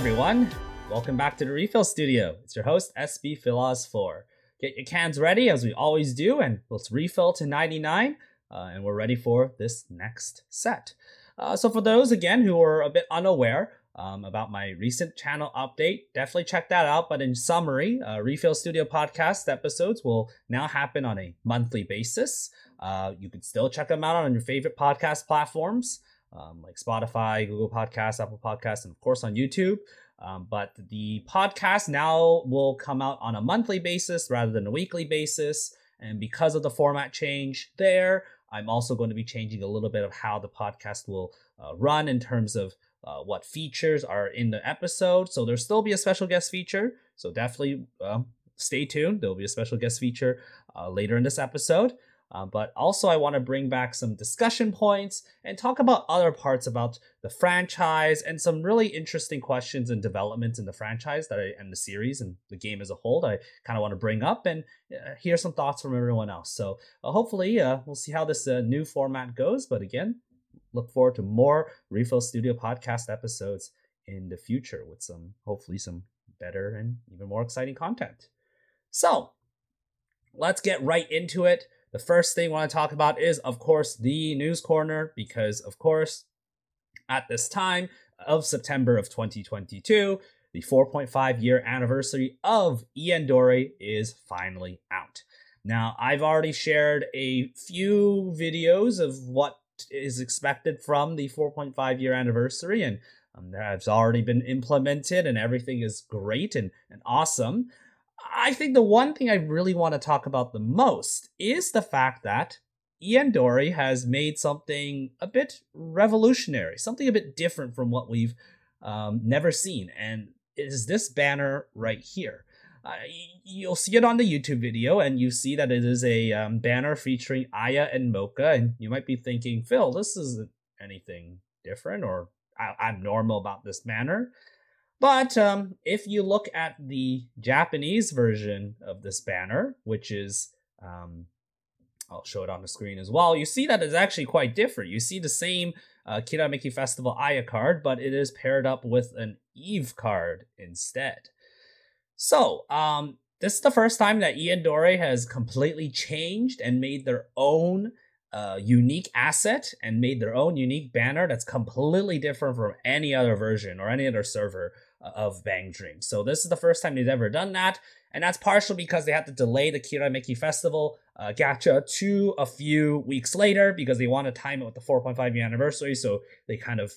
Everyone, welcome back to the Refill Studio. It's your host SB Philos 4. Get your cans ready as we always do, and let's refill to 99, uh, and we're ready for this next set. Uh, so for those again who are a bit unaware um, about my recent channel update, definitely check that out. But in summary, uh, Refill Studio podcast episodes will now happen on a monthly basis. Uh, you can still check them out on your favorite podcast platforms um, like Spotify, Google Podcasts, Apple Podcasts, and of course on YouTube. Um, but the podcast now will come out on a monthly basis rather than a weekly basis. And because of the format change there, I'm also going to be changing a little bit of how the podcast will uh, run in terms of uh, what features are in the episode. So there'll still be a special guest feature. So definitely um, stay tuned. There'll be a special guest feature uh, later in this episode. Uh, but also, I want to bring back some discussion points and talk about other parts about the franchise and some really interesting questions and developments in the franchise that I and the series and the game as a whole. That I kind of want to bring up and uh, hear some thoughts from everyone else. So uh, hopefully, uh, we'll see how this uh, new format goes. But again, look forward to more Refill Studio podcast episodes in the future with some hopefully some better and even more exciting content. So let's get right into it. The first thing I want to talk about is, of course, the news corner, because, of course, at this time of September of 2022, the 4.5 year anniversary of ENdori is finally out. Now, I've already shared a few videos of what is expected from the 4.5 year anniversary, and um, that's already been implemented, and everything is great and, and awesome. I think the one thing I really want to talk about the most is the fact that ENdori has made something a bit revolutionary, something a bit different from what we've um, never seen, and is this banner right here. Uh, you'll see it on the YouTube video, and you see that it is a um, banner featuring Aya and Moca, and you might be thinking, Phil, this isn't anything different or I- am normal about this banner. But um, if you look at the Japanese version of this banner, which is, um, I'll show it on the screen as well, you see that it's actually quite different. You see the same uh, Kirameki Festival Aya card, but it is paired up with an Eve card instead. So, um, this is the first time that ENdori has completely changed and made their own uh, unique asset and made their own unique banner that's completely different from any other version or any other server of BanG Dream. So this is the first time they've ever done that, and that's partially because they had to delay the Kirameki Festival uh, gacha to a few weeks later because they want to time it with the 4.5 year anniversary. So they kind of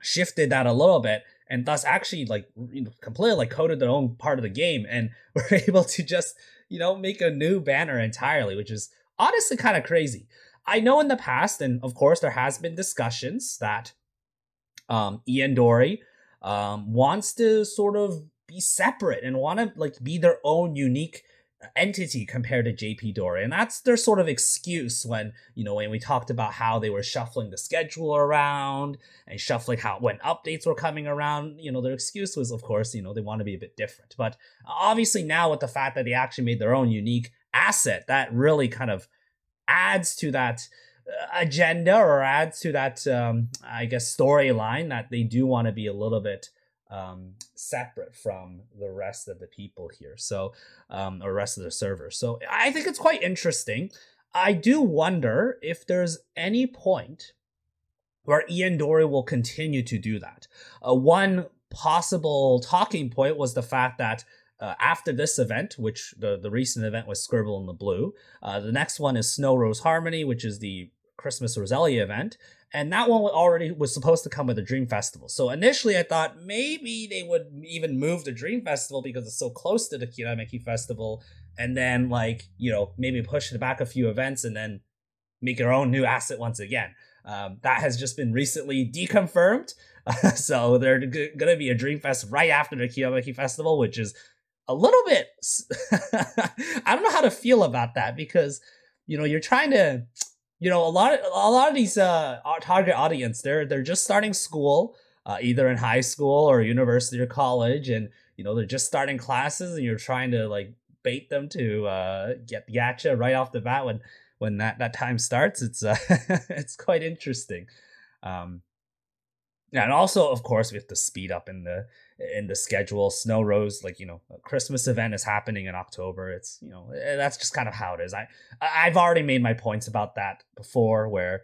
shifted that a little bit and thus actually like you know completely like coded their own part of the game and were able to just you know make a new banner entirely which is honestly kind of crazy i know in the past and of course there has been discussions that um ENdori um, wants to sort of be separate and want to like be their own unique entity compared to JP Dory. And that's their sort of excuse when, you know, when we talked about how they were shuffling the schedule around and shuffling how when updates were coming around, you know, their excuse was of course, you know, they want to be a bit different. But obviously now with the fact that they actually made their own unique asset, that really kind of adds to that agenda or adds to that um, i guess storyline that they do want to be a little bit um, separate from the rest of the people here so um, or rest of the server. so i think it's quite interesting i do wonder if there's any point where ENdori will continue to do that uh, one possible talking point was the fact that uh, after this event, which the, the recent event was Scribble in the Blue, uh, the next one is Snow Rose Harmony, which is the Christmas Roselia event, and that one already was supposed to come with the Dream Festival. So initially, I thought maybe they would even move the Dream Festival because it's so close to the Kirameki Festival, and then like you know maybe push it back a few events and then make your own new asset once again. Um, that has just been recently deconfirmed. so they're g- going to be a Dream Fest right after the Kirameki Festival, which is a little bit. I don't know how to feel about that because you know you're trying to you know a lot of a lot of these uh target audience they're they're just starting school uh, either in high school or university or college and you know they're just starting classes and you're trying to like bait them to uh, get gacha right off the bat when when that that time starts. It's uh, it's quite interesting. Um and also, of course, we have to speed up in the in the schedule. Snow Rose, like you know, a Christmas event is happening in October. It's you know, eh, that's just kind of how it is. I I've already made my points about that before, where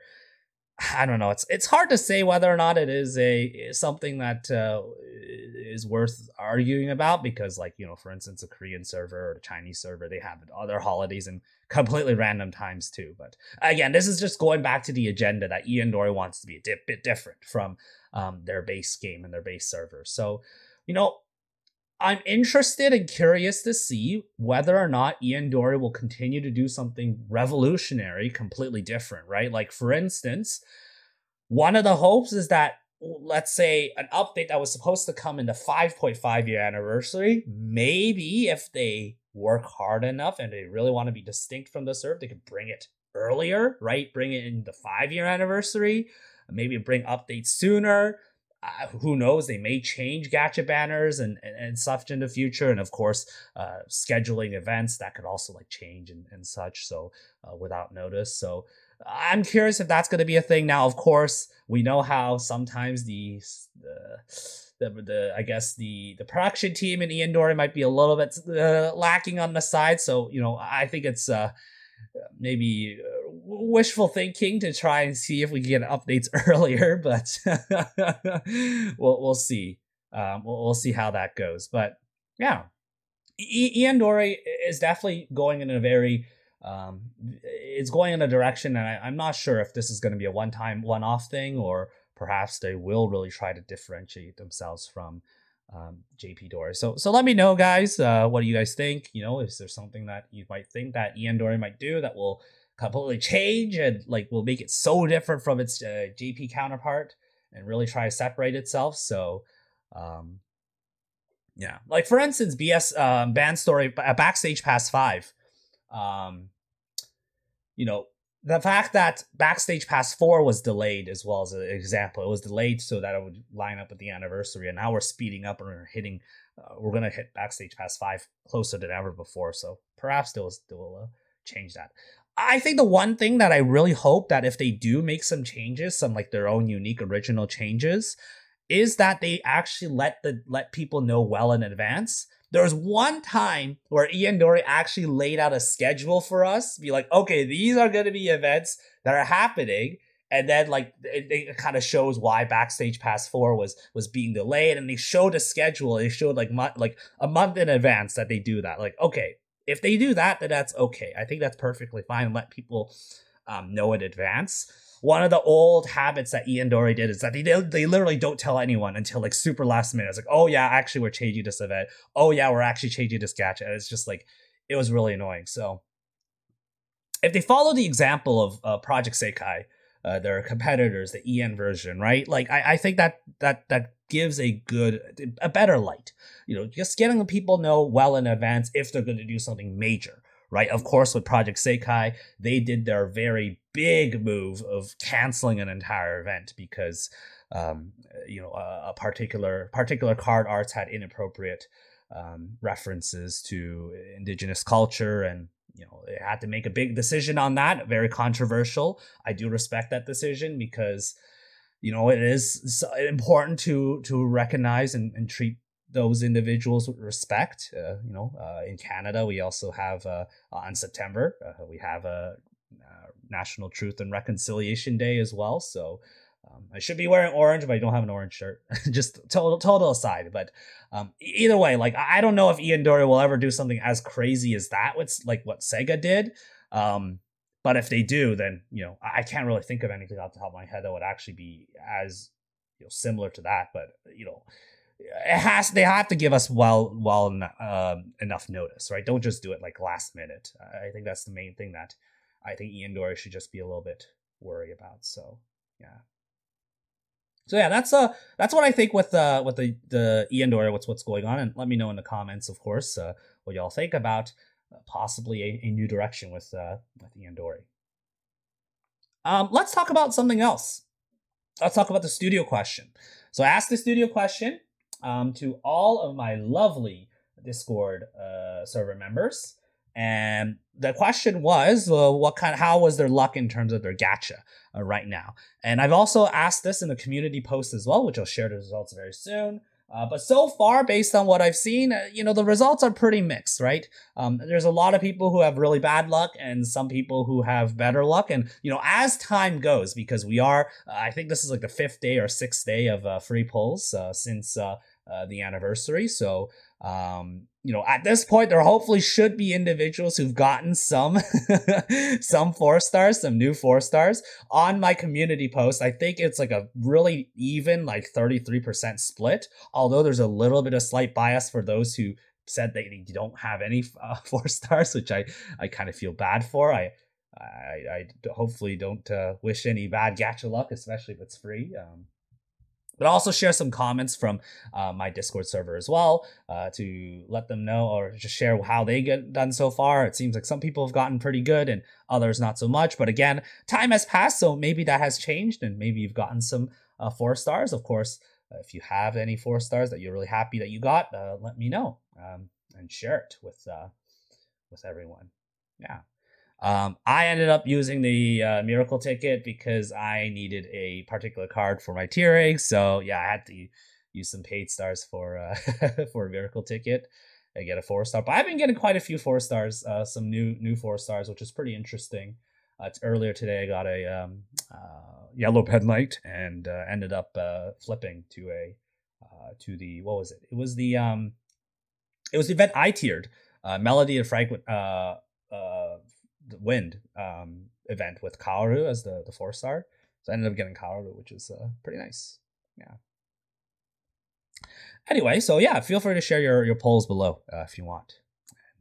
I don't know. It's it's hard to say whether or not it is a something that uh, is worth arguing about because, like you know, for instance, a Korean server or a Chinese server, they have other holidays and completely random times too. But again, this is just going back to the agenda that Ian ENdori wants to be a di- bit different from um, their base game and their base server. So, you know, I'm interested and curious to see whether or not ENdori will continue to do something revolutionary, completely different, right? Like, for instance, one of the hopes is that, let's say, an update that was supposed to come in the 5.5 year anniversary, maybe if they work hard enough and they really want to be distinct from the serve, they could bring it earlier, right? Bring it in the five year anniversary, maybe bring updates sooner uh, who knows they may change gacha banners and, and, and such in the future. And of course uh, scheduling events that could also like change and, and such so uh, without notice. So i'm curious if that's going to be a thing. Now of course we know how sometimes the, the the, the I guess the the production team in ENdori might be a little bit uh, lacking on the side. So you know, I think it's uh, maybe uh, wishful thinking to try and see if we can get updates earlier, but we'll we'll see. Um, we'll, we'll see how that goes. But yeah, I- ENdori is definitely going in a very um, it's going in a direction, and I, I'm not sure if this is going to be a one-time, one-off thing, or perhaps they will really try to differentiate themselves from um, JP Dory. So so let me know, guys. Uh, what do you guys think? You know, is there something that you might think that ENdori might do that will completely change and like will make it so different from its uh, JP counterpart and really try to separate itself. So, um, yeah, like for instance, BS um, band story uh, backstage pass five. Um, you know, the fact that backstage pass four was delayed as well as an example it was delayed so that it would line up with the anniversary and now we're speeding up and we're hitting uh, we're gonna hit backstage pass five closer than ever before so perhaps they'll, they'll uh, change that i think the one thing that i really hope that if they do make some changes some like their own unique original changes is that they actually let the let people know well in advance there was one time where ENdori actually laid out a schedule for us, be like, okay, these are going to be events that are happening. And then like it, it kind of shows why Backstage Pass Four was was being delayed, and they showed a schedule. They showed like mo- like a month in advance that they do that. Like, okay, if they do that, then that's okay. I think that's perfectly fine. Let people um, know in advance one of the old habits that ENdori did is that they they literally don't tell anyone until like super last minute. It's like, oh yeah, actually we're changing this event. Oh yeah, we're actually changing this gacha. And it's just like it was really annoying. So if they follow the example of uh, Project Sekai, uh, their competitors, the EN version, right? Like I, I think that that that gives a good a better light. You know, just getting the people know well in advance if they're going to do something major right? Of course, with Project Sekai, they did their very big move of canceling an entire event because, um, you know, a, a, particular particular card arts had inappropriate um, references to indigenous culture and. You know, they had to make a big decision on that. Very controversial. I do respect that decision because, you know, it is important to to recognize and, and treat those individuals with respect. Uh, you know, uh, in Canada, we also have uh, on September uh, we have a uh, National Truth and Reconciliation Day as well. So um, I should be wearing orange, but I don't have an orange shirt. Just total total aside. But um, either way, like I don't know if ENdori will ever do something as crazy as that. With like what Sega did. Um, but if they do, then you know I can't really think of anything off the top of my head that would actually be as you know similar to that. But you know it has they have to give us well well um, enough notice, right? Don't just do it like last minute. I think that's the main thing that I think ENdori should just be a little bit worried about. So yeah. So yeah, that's uh that's what I think with uh with the the ENdori, what's what's going on, and let me know in the comments, of course, uh, what y'all think about possibly a, a, new direction with uh with ENdori. Um, let's talk about something else. Let's talk about the studio question. So I asked the studio question um, to all of my lovely Discord uh, server members. And the question was, well, what kind? How was their luck in terms of their gacha uh, right now? And I've also asked this in the community post as well, which I'll share the results very soon. Uh, but so far, based on what I've seen, uh, you know, the results are pretty mixed, right? Um, there's a lot of people who have really bad luck and some people who have better luck. And, you know, as time goes, because we are, uh, I think this is like the fifth day or sixth day of uh, free pulls uh, since the anniversary. So, um, you know, at this point, there hopefully should be individuals who've gotten some, some four stars, some new four stars on my community post. I think it's like a really even, like 33% split. Although there's a little bit of slight bias for those who said they don't have any uh, four stars, which I, I kind of feel bad for. I, I, I hopefully don't uh, wish any bad gacha luck, especially if it's free. Um, but also share some comments from uh, my Discord server as well uh, to let them know or just share how they get done so far. It seems like some people have gotten pretty good and others not so much. But again, time has passed, so maybe that has changed and maybe you've gotten some uh, four stars. Of course, if you have any four stars that you're really happy that you got, uh, let me know um, and share it with uh, with everyone. Yeah. Um, I ended up using the uh, miracle ticket because I needed a particular card for my tiering. So yeah, I had to use some paid stars for uh, for a miracle ticket and get a four star. But I've been getting quite a few four stars, uh, some new new four stars, which is pretty interesting. Uh, earlier today, I got a um, uh, yellow headlight and uh, ended up uh, flipping to a uh, to the what was it? It was the um, it was the event I tiered. Uh, Melody of Frank uh, uh, Wind um, event with Kaoru as the the four star. So I ended up getting Kaoru, which is uh, pretty nice. Yeah. Anyway, so yeah, feel free to share your your polls below uh, if you want.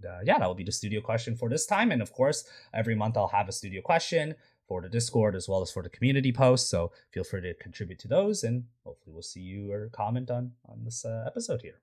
And uh, yeah, that will be the studio question for this time. And of course, every month I'll have a studio question for the Discord as well as for the community posts. So feel free to contribute to those, and hopefully we'll see you or comment on on this uh, episode here.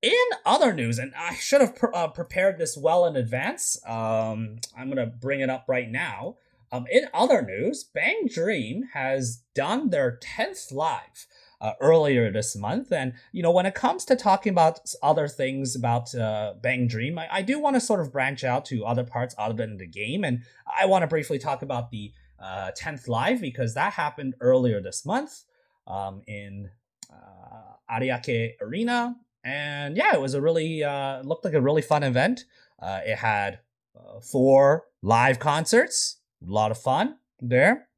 In other news, and I should have uh, prepared this well in advance. Um, I'm gonna bring it up right now. Um, in other news, BanG Dream has done their 10th live uh, earlier this month. And, you know, when it comes to talking about other things about uh, BanG Dream, I, I do want to sort of branch out to other parts other than the game. And I want to briefly talk about the uh, 10th live because that happened earlier this month um, in uh, Ariake Arena and yeah, it was a really uh, looked like a really fun event. Uh, it had uh, four live concerts, a lot of fun there.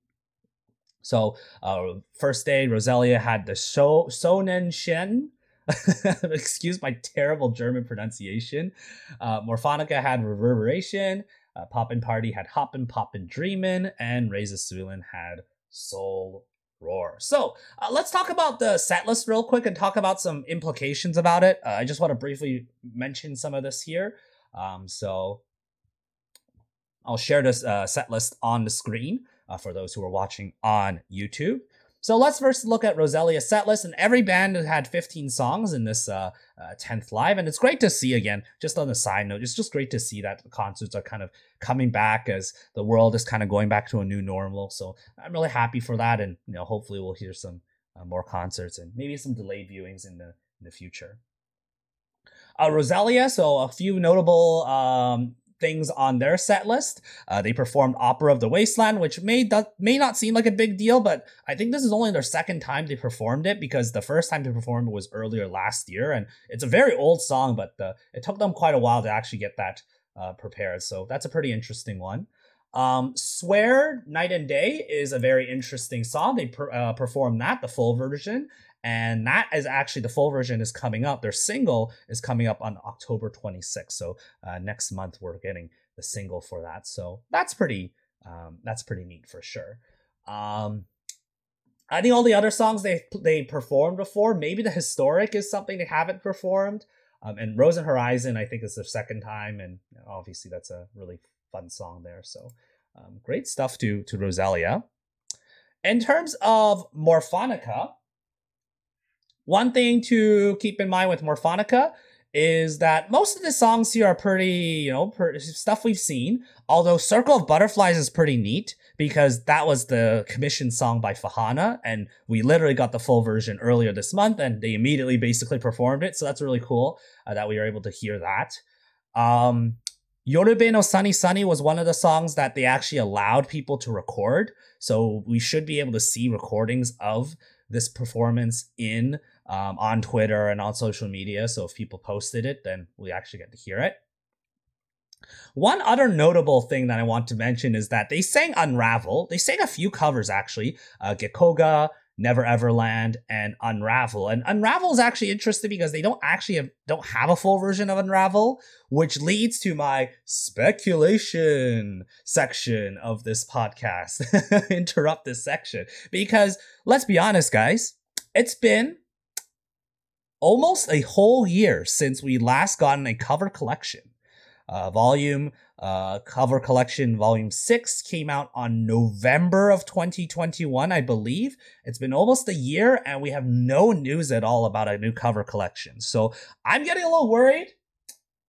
So uh, first day, Roselia had the so Sonnenschein. Excuse my terrible German pronunciation. Uh, Morfonica had Reverberation. Uh, Poppin' Party had Hoppin' Poppin' Dreamin', and RAISE A SUILEN had Soul roar. So uh, let's talk about the set list real quick and talk about some implications about it. Uh, I just want to briefly mention some of this here. Um, so I'll share this uh, set list on the screen uh, for those who are watching on YouTube. So let's first look at Roselia's set list, and every band had 15 songs in this uh, uh, 10th live, and it's great to see again. Just on the side note, it's just great to see that the concerts are kind of coming back as the world is kind of going back to a new normal. So I'm really happy for that, and you know, hopefully we'll hear some uh, more concerts and maybe some delayed viewings in the in the future. Uh, Roselia, so a few notable um, things on their set list. Uh, they performed Opera of the Wasteland, which may may not seem like a big deal, but I think this is only their second time they performed it because the first time they performed it was earlier last year, and it's a very old song, but it took them quite a while to actually get that uh, prepared. So that's a pretty interesting one. Um, Swear Night and Day is a very interesting song. They per, uh, performed that, the full version, and that is actually the full version is coming up. Their single is coming up on October 26th. So uh, next month we're getting the single for that. So that's pretty um, that's pretty neat for sure. Um, I think all the other songs they they performed before, maybe the historic is something they haven't performed. Um, and Rozen Horizon, I think is their second time, and obviously that's a really fun song there. So um, great stuff to to Roselia. In terms of Morfonica, one thing to keep in mind with Morfonica is that most of the songs here are pretty, you know, stuff we've seen. Although Circle of Butterflies is pretty neat because that was the commission song by Fahana, and we literally got the full version earlier this month, and they immediately basically performed it. So that's really cool uh, that we were able to hear that. Um, Yorube no Sunny Sunny was one of the songs that they actually allowed people to record. So we should be able to see recordings of this performance in um, on Twitter and on social media. So if people posted it, then we actually get to hear it. One other notable thing that I want to mention is that they sang Unravel. They sang a few covers actually. Uh, Gekoga, Never Ever Land, and Unravel. And Unravel is actually interesting because they don't actually have, don't have a full version of Unravel, which leads to my speculation section of this podcast. Interrupt this section because let's be honest, guys, it's been almost a whole year since we last gotten a cover collection. Uh, volume uh, cover collection volume 6 came out on November of 2021, I believe. It's been almost a year and we have no news at all about a new cover collection. So I'm getting a little worried.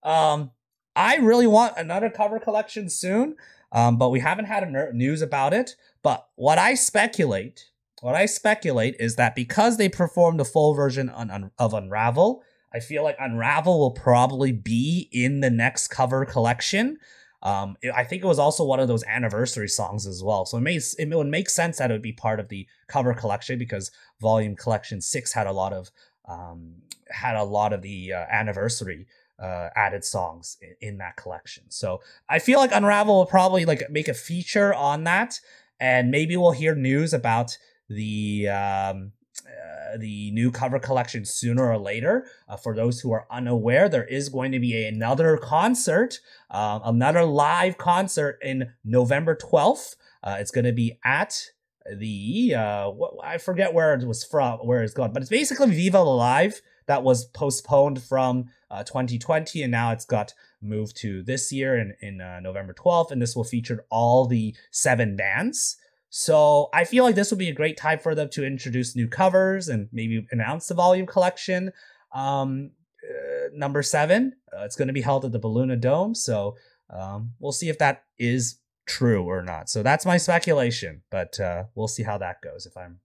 Um, I really want another cover collection soon, um, but we haven't had a news about it. But what I speculate, what I speculate is that because they performed the full version on, of Unravel, I feel like Unravel will probably be in the next cover collection. Um, it, I think it was also one of those anniversary songs as well. So it made it would make sense that it would be part of the cover collection because Volume Collection Six had a lot of um, had a lot of the uh, anniversary uh, added songs in, in, that collection. So I feel like Unravel will probably like make a feature on that, and maybe we'll hear news about the um, uh, the new cover collection sooner or later. Uh, for those who are unaware, there is going to be another concert, uh, another live concert in November 12th. Uh, it's going to be at the uh, I forget where it was from, where it's gone, but it's basically Viva Live that was postponed from 2020, and now it's got moved to this year in in November 12th, and this will feature all the seven bands. So I feel like this would be a great time for them to introduce new covers and maybe announce the volume collection. Um, uh, number seven, uh, it's going to be held at the Belluna Dome. So um, we'll see if that is true or not. So that's my speculation, but uh, we'll see how that goes if I'm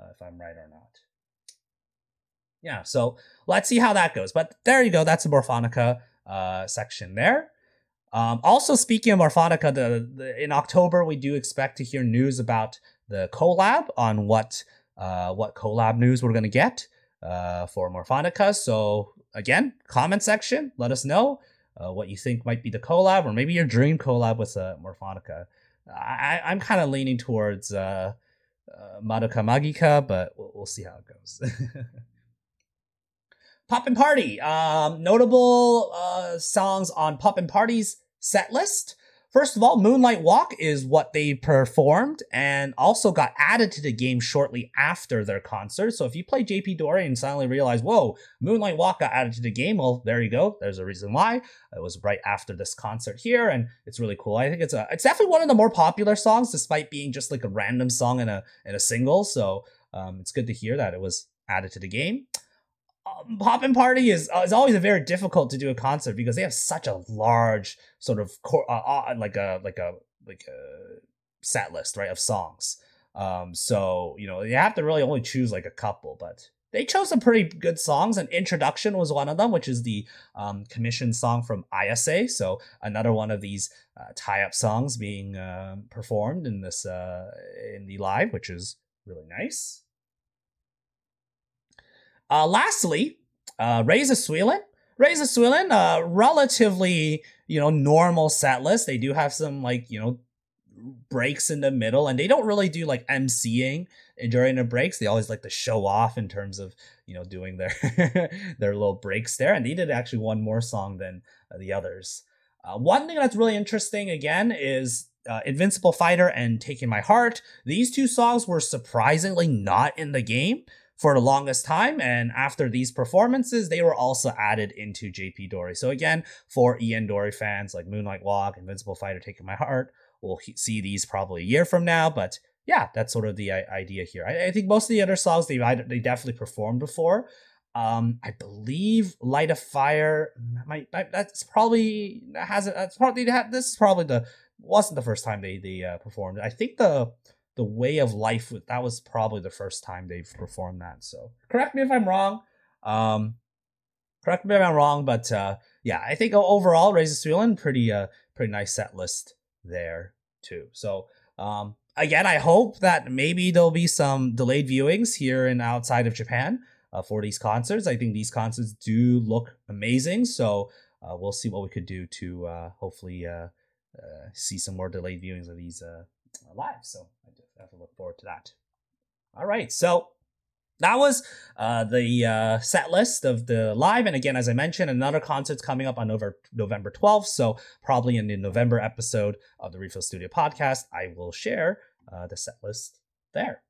uh, if I'm right or not. Yeah, so let's see how that goes. But there you go. That's the Morfonica uh, section there. Um, also, speaking of Morfonica, the, the, in October we do expect to hear news about the collab on what uh, what collab news we're gonna get uh, for Morfonica. So again, comment section, let us know uh, what you think might be the collab, or maybe your dream collab with uh, Morfonica. I, I'm kind of leaning towards uh, uh, Madoka Magica, but we'll, we'll see how it goes. Poppin' Party. Um, notable uh, songs on Poppin' Party's set list. First of all, Moonlight Walk is what they performed and also got added to the game shortly after their concert. So if you play JP Dory and suddenly realize, whoa, Moonlight Walk got added to the game, well, there you go. There's a reason why. It was right after this concert here, and it's really cool. I think it's a it's definitely one of the more popular songs, despite being just like a random song in a in a single. So um, it's good to hear that it was added to the game um, Poppin' Party is uh, is always a very difficult to do a concert because they have such a large sort of cor- uh, uh, like a like a like a set list right of songs. Um, so you know you have to really only choose like a couple, but they chose some pretty good songs. And Introduction was one of them, which is the um, commission song from ISA. So another one of these uh, tie-up songs being uh, performed in this uh, in the live, which is really nice. Uh, lastly, uh, RAISE A SUILEN. Reza Swilin, uh, relatively, you know, normal set list. They do have some, like, you know, breaks in the middle, and they don't really do, like, MCing during the breaks. They always like to show off in terms of, you know, doing their, their little breaks there. And they did actually one more song than uh, the others. Uh, one thing that's really interesting, again, is uh, Invincible Fighter and Taking My Heart. These two songs were surprisingly not in the game for the longest time. And after these performances, they were also added into JP Dory. So again, for ENdori fans like Moonlight Walk, Invincible Fighter, Taking My Heart, we'll see these probably a year from now. But yeah, that's sort of the idea here. I, I think most of the other songs they they definitely performed before. Um, I believe Light of Fire might that's probably hasn't that's probably this is probably the wasn't the first time they they uh, performed. I think the the way of life that was probably the first time they've performed that so correct me if i'm wrong um correct me if i'm wrong but uh yeah, I think overall RAISE A SUILEN pretty uh pretty nice set list there too. So um again, I hope that maybe there'll be some delayed viewings here and outside of Japan uh, for these concerts. I think these concerts do look amazing. So uh, we'll see what we could do to uh, hopefully uh, uh, see some more delayed viewings of these uh, live. So I have to look forward to that. All right. So that was uh, the uh, set list of the live. And again, as I mentioned, another concert's coming up on November, November 12th. So probably in the November episode of the Refill Studio podcast, I will share uh, the set list there.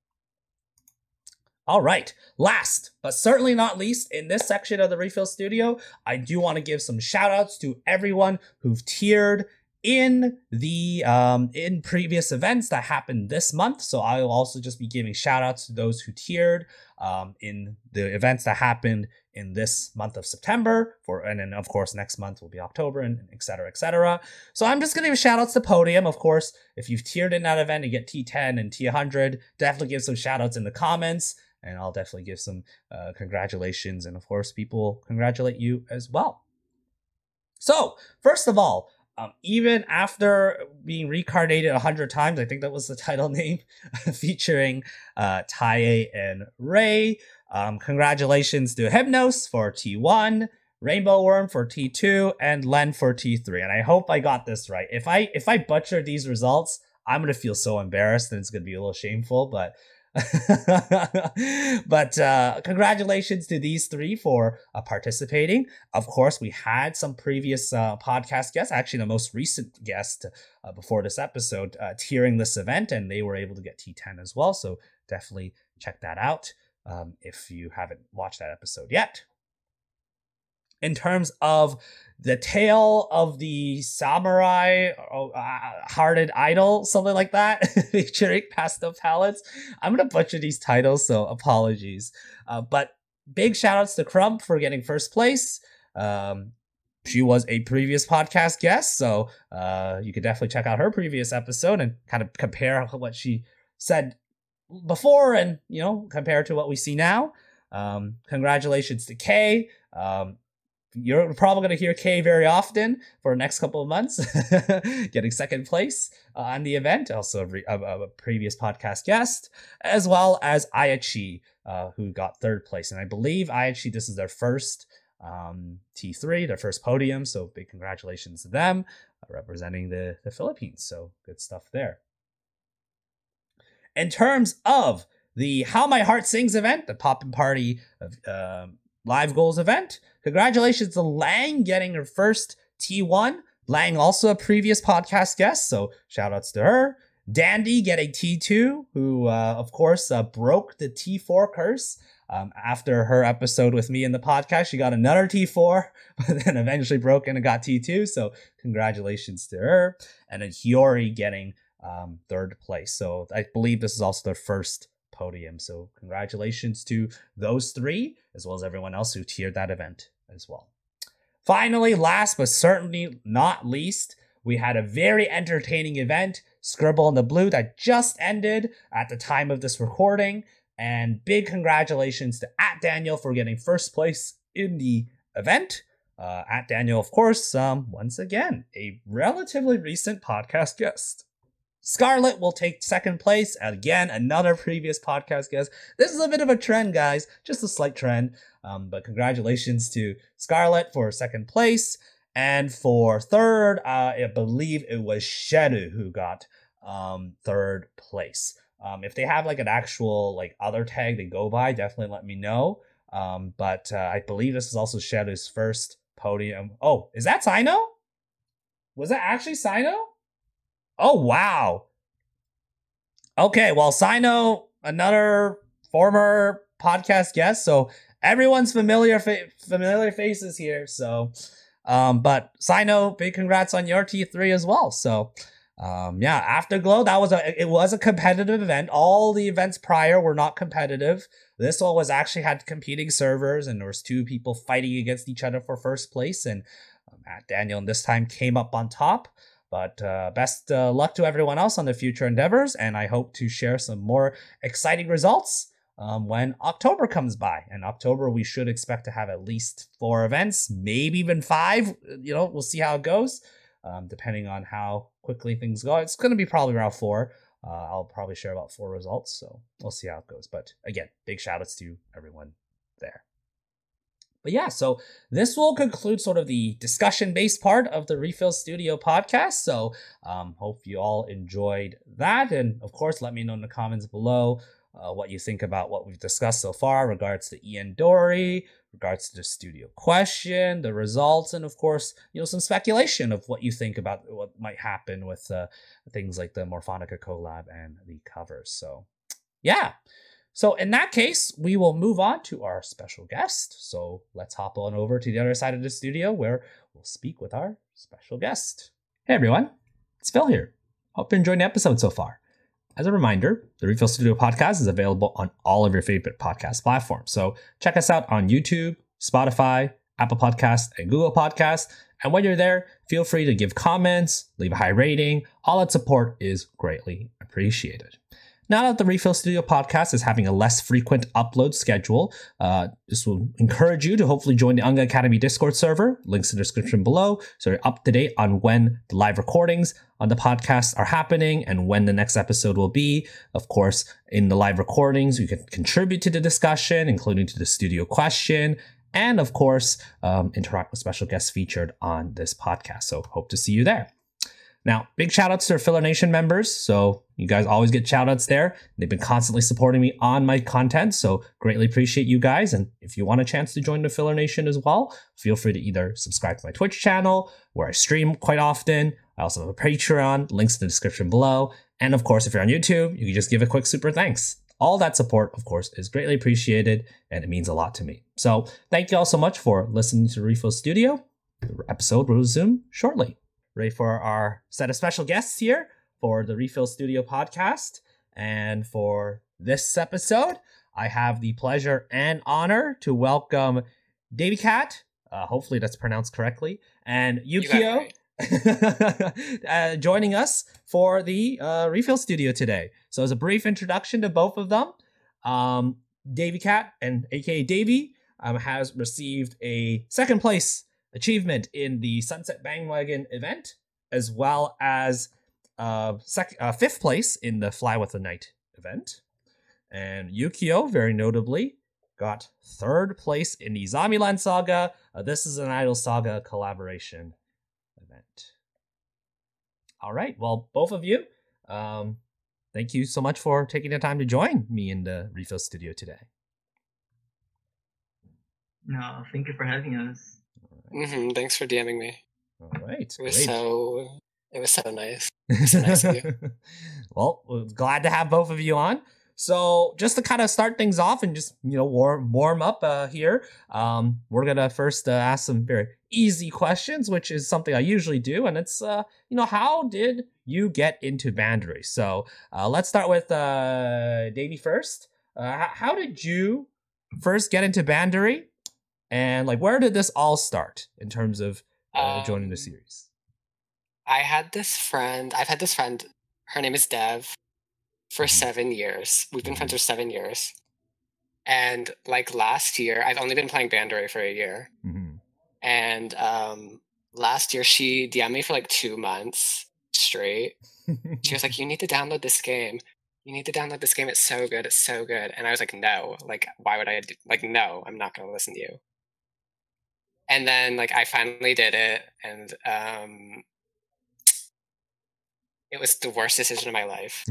All right, last but certainly not least, in this section of the Refill Studio, I do want to give some shout outs to everyone who've tiered in the um, in previous events that happened this month. So I will also just be giving shout outs to those who tiered um, in the events that happened in this month of September for and then of course next month will be October and etc cetera, et cetera. So I'm just gonna give shout outs to Podium. Of course, if you've tiered in that event, you get T10 and T100. Definitely give some shout outs in the comments and I'll definitely give some uh, congratulations. And of course, people congratulate you as well. So, first of all, um, even after being recarded a hundred times, I think that was the title name, featuring uh, Tae and Rei. Um, congratulations to Hypnos for T1, Rainbow Worm for T2, and Len for T3. And I hope I got this right. If I if I butcher these results, I'm gonna feel so embarrassed and it's gonna be a little shameful. But but uh, congratulations to these three for uh, participating. Of course, we had some previous uh, podcast guests, actually, the most recent guest uh, before this episode, uh, tiering this event, and they were able to get T10 as well. So definitely check that out um, if you haven't watched that episode yet in terms of the tale of the samurai uh, hearted idol something like that featuring pastel palettes i'm gonna butcher these titles so apologies. Uh, but big shout outs to crump for getting first place. Um, she was a previous podcast guest so uh, you could definitely check out her previous episode and kind of compare what she said before and you know compare to what we see now. Um, congratulations to kay. Um, you're probably going to hear Kay very often for the next couple of months, getting second place uh, on the event. Also, a, re- a, a, previous podcast guest, as well as Ayachi, uh, who got third place. And I believe Ayachi, this is their first um, T3, their first podium. So, big congratulations to them uh, representing the, the Philippines. So, good stuff there. In terms of the How My Heart Sings event, the pop and party of, um, live goals event. Congratulations to Lang getting her first T1. Lang also a previous podcast guest, so shout outs to her. Dandy getting T2, who uh, of course uh, broke the T4 curse. Um, after her episode with me in the podcast, she got another T4, but then eventually broke and got T2. So congratulations to her. And then Hiyori getting um, third place. So I believe this is also their first podium. So congratulations to those three, as well as everyone else who tiered that event as well. Finally, last but certainly not least, we had a very entertaining event, Scribble in the Blue, that just ended at the time of this recording. And big congratulations to at Daniel for getting first place in the event. Uh, at Daniel, of course, um, once again, a relatively recent podcast guest. Scarlett will take second place. Again, another previous podcast guest. This is a bit of a trend, guys. Just a slight trend. Um, but congratulations to Scarlet for second place. And for third, uh, I believe it was Shedu who got um, third place. Um, if they have like an actual like other tag they go by, definitely let me know. Um, but uh, I believe this is also Shadow's first podium. Oh, is that Sino? Was that actually Sino? Oh wow. Okay, well, Sino, another former podcast guest, so everyone's familiar fa- familiar faces here. So, um, but Sino, big congrats on your T three as well. So, um, yeah, Afterglow, that was a it was a competitive event. All the events prior were not competitive. This one was actually had competing servers, and there was two people fighting against each other for first place, and um, Matt Daniel and this time came up on top. But uh, best uh, luck to everyone else on the future endeavors, and I hope to share some more exciting results um, when October comes by. And October, we should expect to have at least four events, maybe even five. You know, we'll see how it goes, um, depending on how quickly things go. It's going to be probably around four. Uh, I'll probably share about four results, so we'll see how it goes. But again, big shout outs to everyone there. But yeah, so this will conclude sort of the discussion based part of the Refill Studio podcast. So um, hope you all enjoyed that. And of course, let me know in the comments below uh, what you think about what we've discussed so far regards to ENdori, regards to the studio question, the results, and of course, you know, some speculation of what you think about what might happen with uh, things like the Morfonica collab and the covers. So, yeah. So in that case, we will move on to our special guest. So let's hop on over to the other side of the studio where we'll speak with our special guest. Hey everyone, it's Phil here. Hope you're enjoying the episode so far. As a reminder, the Refill Studio podcast is available on all of your favorite podcast platforms. So check us out on YouTube, Spotify, Apple Podcast, and Google Podcast. And when you're there, feel free to give comments, leave a high rating. All that support is greatly appreciated. Now that the Refill Studio podcast is having a less frequent upload schedule, uh, this will encourage you to hopefully join the Anga Academy Discord server. Links in the description below, so you're up to date on when the live recordings on the podcast are happening and when the next episode will be. Of course, in the live recordings, you can contribute to the discussion, including to the studio question, and of course, um, interact with special guests featured on this podcast. So hope to see you there. Now, big shout outs to our Filler Nation members. So you guys always get shout outs there. They've been constantly supporting me on my content. So greatly appreciate you guys. And if you want a chance to join the Filler Nation as well, feel free to either subscribe to my Twitch channel where I stream quite often. I also have a Patreon, links in the description below. And of course, if you're on YouTube, you can just give a quick super thanks. All that support, of course, is greatly appreciated and it means a lot to me. So thank you all so much for listening to Refill Studio. The episode will resume shortly ready for our set of special guests here for the Refill Studio podcast. And for this episode, I have the pleasure and honor to welcome davicat. Uh, hopefully that's pronounced correctly. And ukeeo uh, joining us for the uh, Refill Studio today. So, as a brief introduction to both of them, um, davicat and aka davi um, has received a second place achievement in the Sunset Bandwagon event, as well as uh, sec- uh, fifth place in the Fly with the Night event. And ukeeo, very notably, got third place in the Zombieland Saga. Uh, this is an Idol Saga collaboration event. All right, well, both of you, um, thank you so much for taking the time to join me in the Refill Studio today. No, thank you for having us. Mm-hmm. Thanks for DMing me. All right. It was great. so it was so nice. So nice of you. well, glad to have both of you on. So, just to kind of start things off and just you know warm warm up uh, here, um, we're gonna first uh, ask some very easy questions, which is something I usually do, and it's uh, you know how did you get into Bandori? So, uh, let's start with uh, davi first. Uh, how did you first get into Bandori, and like where did this all start in terms of uh, joining the Um, series? I had this friend. I've had this friend. Her name is Dev. For Mhm. seven years, we've been friends for seven years. And like last year, I've only been playing Bandori for a year. Mhm. And um, last year, she DM'd me for like two months straight. She was like, "You need to download this game. You need to download this game. It's so good. It's so good." And I was like, "No. Like, why would I? Do- like, no. I'm not going to listen to you." And then, like, I finally did it, and um, it was the worst decision of my life.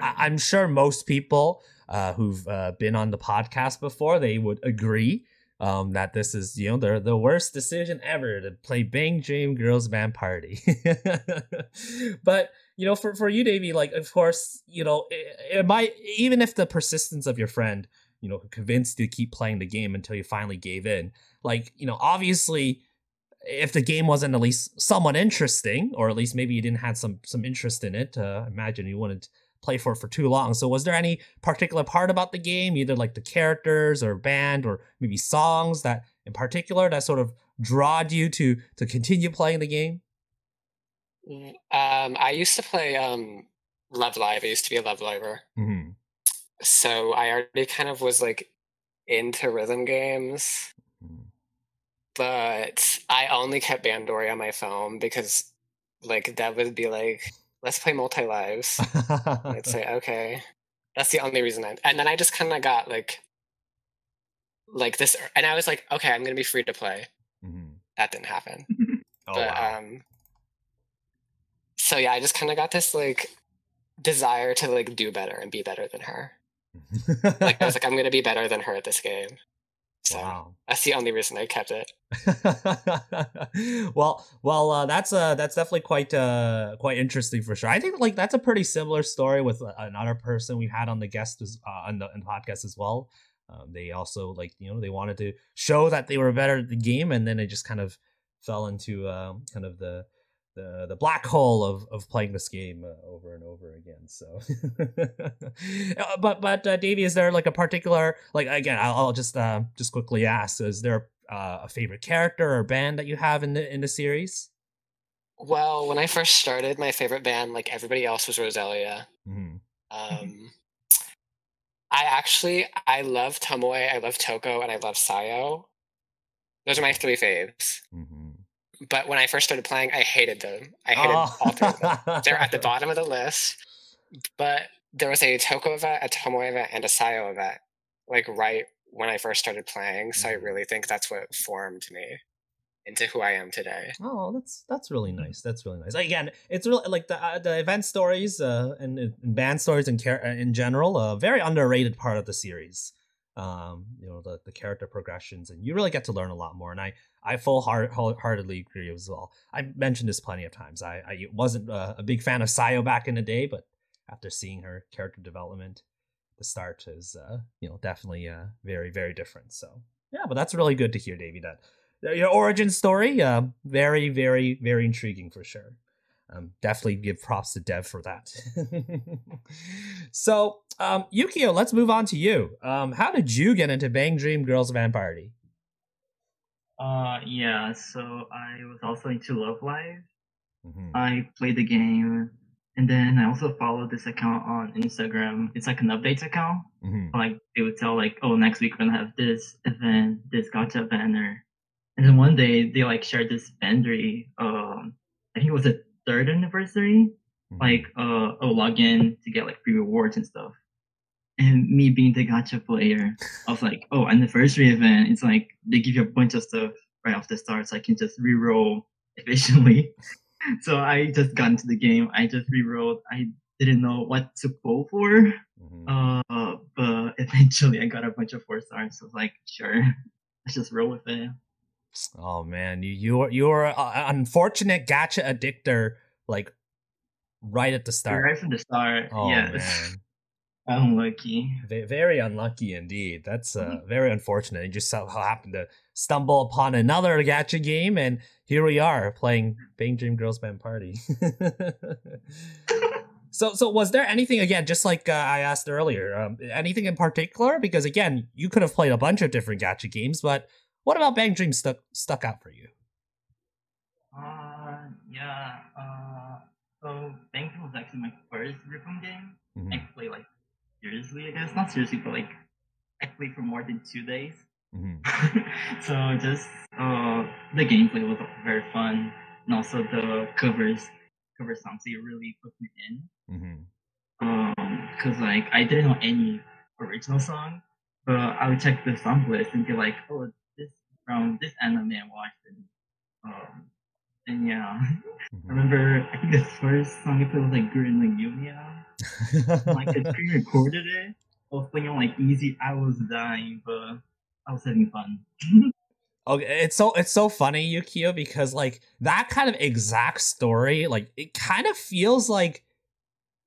I- I'm sure most people uh, who've uh, been on the podcast before they would agree um, that this is you know the the worst decision ever to play BanG Dream Girls Band Party. but you know, for for you, davi, like of course, you know, it, it might even if the persistence of your friend, you know, convinced to keep playing the game until you finally gave in. Like you know, obviously if the game wasn't at least somewhat interesting, or at least maybe you didn't have some some interest in it, uh, imagine you wouldn't play for it for too long. So was there any particular part about the game, either like the characters or band or maybe songs that in particular that sort of drawed you to to continue playing the game? Um, I used to play um, Love Live. I used to be a Love Liver. Mm-hmm. So I already kind of was like into rhythm games, Mhm. but I only kept Bandori on my phone because like that would be like, let's play multi lives. I'd say okay. That's the only reason I and then I just kind of got like like this and I was like, okay, I'm gonna be free to play. Mhm. That didn't happen. Oh but wow. um so yeah, I just kind of got this like desire to like do better and be better than her. Like I was like, I'm gonna be better than her at this game. So wow. that's the only reason I kept it. well, well, uh, that's uh, that's definitely quite uh, quite interesting for sure. I think like that's a pretty similar story with uh, another person we had on the guest as, uh, on the, on the podcast as well. Um, they also like you know they wanted to show that they were better at the game, and then it just kind of fell into um, kind of the the the black hole of of playing this game uh, over and over again. So, Uh, but but uh, davi, is there like a particular like again? I'll, I'll just uh, just quickly ask: Is there uh, a favorite character or band that you have in the in the series? Well, when I first started, my favorite band, like everybody else, was Roselia. Mhm. Um, I actually I love Tomoe, I love Toko, and I love Sayo. Those are my three faves. Mhm. But when I first started playing, I hated them. I hated all three of them. They're at the bottom of the list. But there was a Toko event, a Tomoe event, and a Sayo event, like right when I first started playing. So I Mhm. really think that's what formed me into who I am today. Oh, that's that's really nice. That's really nice. Again, it's really like the uh, the event stories uh, and, and band stories in uh, in general, a very underrated part of the series. Um, you know the the character progressions, and you really get to learn a lot more. And I I full heart heartedly agree as well. I mentioned this plenty of times. I I wasn't uh, a big fan of Sayo back in the day, but after seeing her character development, the start is uh, you know definitely uh, very very different. So yeah, but that's really good to hear, davi. That your origin story, uh, very, very, very intriguing for sure. Um, definitely give props to Dev for that. so, um, ukeeo, let's move on to you. Um, how did you get into BanG Dream Girls Band Party? Uh, yeah. So I was also into Love Live. Mm-hmm. I played the game, and then I also followed this account on Instagram. It's like an updates account. Mm-hmm. Like they would tell like, oh, next week we're gonna have this event, this gacha banner, and then one day they like shared this Vendry. Um, I think it was the third anniversary. Mm-hmm. Like, uh, oh, log in to get like free rewards and stuff. And me being the gacha player, I was like, oh, anniversary event. It's like they give you a bunch of stuff right off the start, so I can just reroll efficiently. so I just got into the game. I just rerolled. I didn't know what to pull for. Mm-hmm. Uh, but eventually I got a bunch of four stars. So I was like, sure, let's just roll with it. Oh man, you you're you're an unfortunate gacha addictor, like right at the start. Right from the start. Oh yes. man. Unlucky. Ve- Very unlucky indeed. That's uh, very unfortunate. You just so happened to stumble upon another gacha game, and here we are playing BanG Dream Girls Band Party. so, so was there anything again, just like uh, I asked earlier, um, anything in particular? Because again, you could have played a bunch of different gacha games, but what about BanG Dream stuck stuck out for you? Uh, yeah. Uh, so Banking was actually my first rhythm game. I Mhm, played like seriously, I guess not seriously, but like I played for more than two days. mhm, so just uh, the gameplay was very fun, and also the covers, cover songs, they really put me in. mhm. Um, cause like I didn't know any original song, but I would check the song list and be like, oh, from this anime I watched, and um, and yeah, I mhm. remember I think the first song I played was like Gurren Yumiya. Like I pre-recorded it. I was playing like easy. I was dying, but I was having fun. Okay, it's so it's so funny, ukeeo, because like that kind of exact story, like it kind of feels like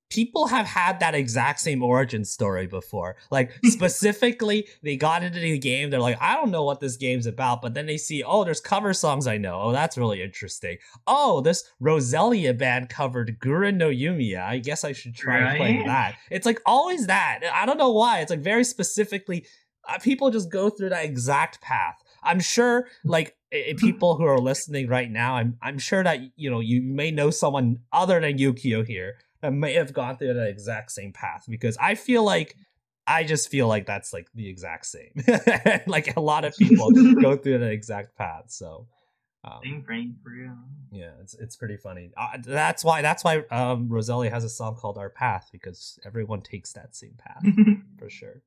people have had that exact same origin story before. Like specifically, they got into the game, they're like, I don't know what this game's about, but then they see, oh, there's cover songs I know. Oh, that's really interesting. Oh, this Roselia band covered Gurren no Yumiya. I guess I should try playing Right? that. It's like always that. I don't know why. It's like very specifically. Uh, people just go through that exact path. I'm sure, like people who are listening right now, I'm I'm sure that you know you may know someone other than ukeeo here that may have gone through that exact same path because I feel like I just feel like that's like the exact same. like a lot of people go through the exact path. So um, same brain for you. Yeah, it's it's pretty funny. Uh, that's why that's why um, Roselia has a song called "Our Path" because everyone takes that same path for sure.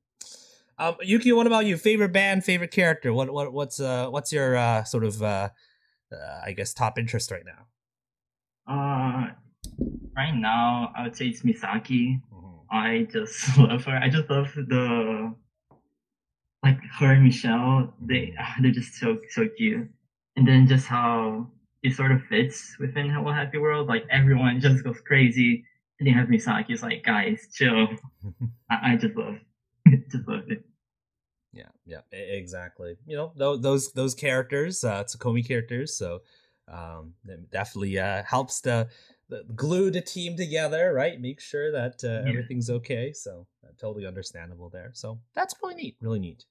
Um, Yuki, what about you? Favorite band, favorite character? What what what's uh what's your uh sort of uh, uh I guess top interest right now? Uh, right now I would say it's Misaki. Mm-hmm. I just love her. I just love the like her and Michelle. They mm-hmm. they're just so so cute and then just how it sort of fits within Hello Happy World. Like everyone just goes crazy, and you have Misaki. It's like, guys, chill. I, I just love, just love it. Yeah, yeah, exactly. You know, those those characters, uh, Tsukkomi characters. So, um, definitely uh, helps to glue the team together, right? Make sure that uh, yeah. everything's okay. So, uh, totally understandable there. So that's really neat, really neat.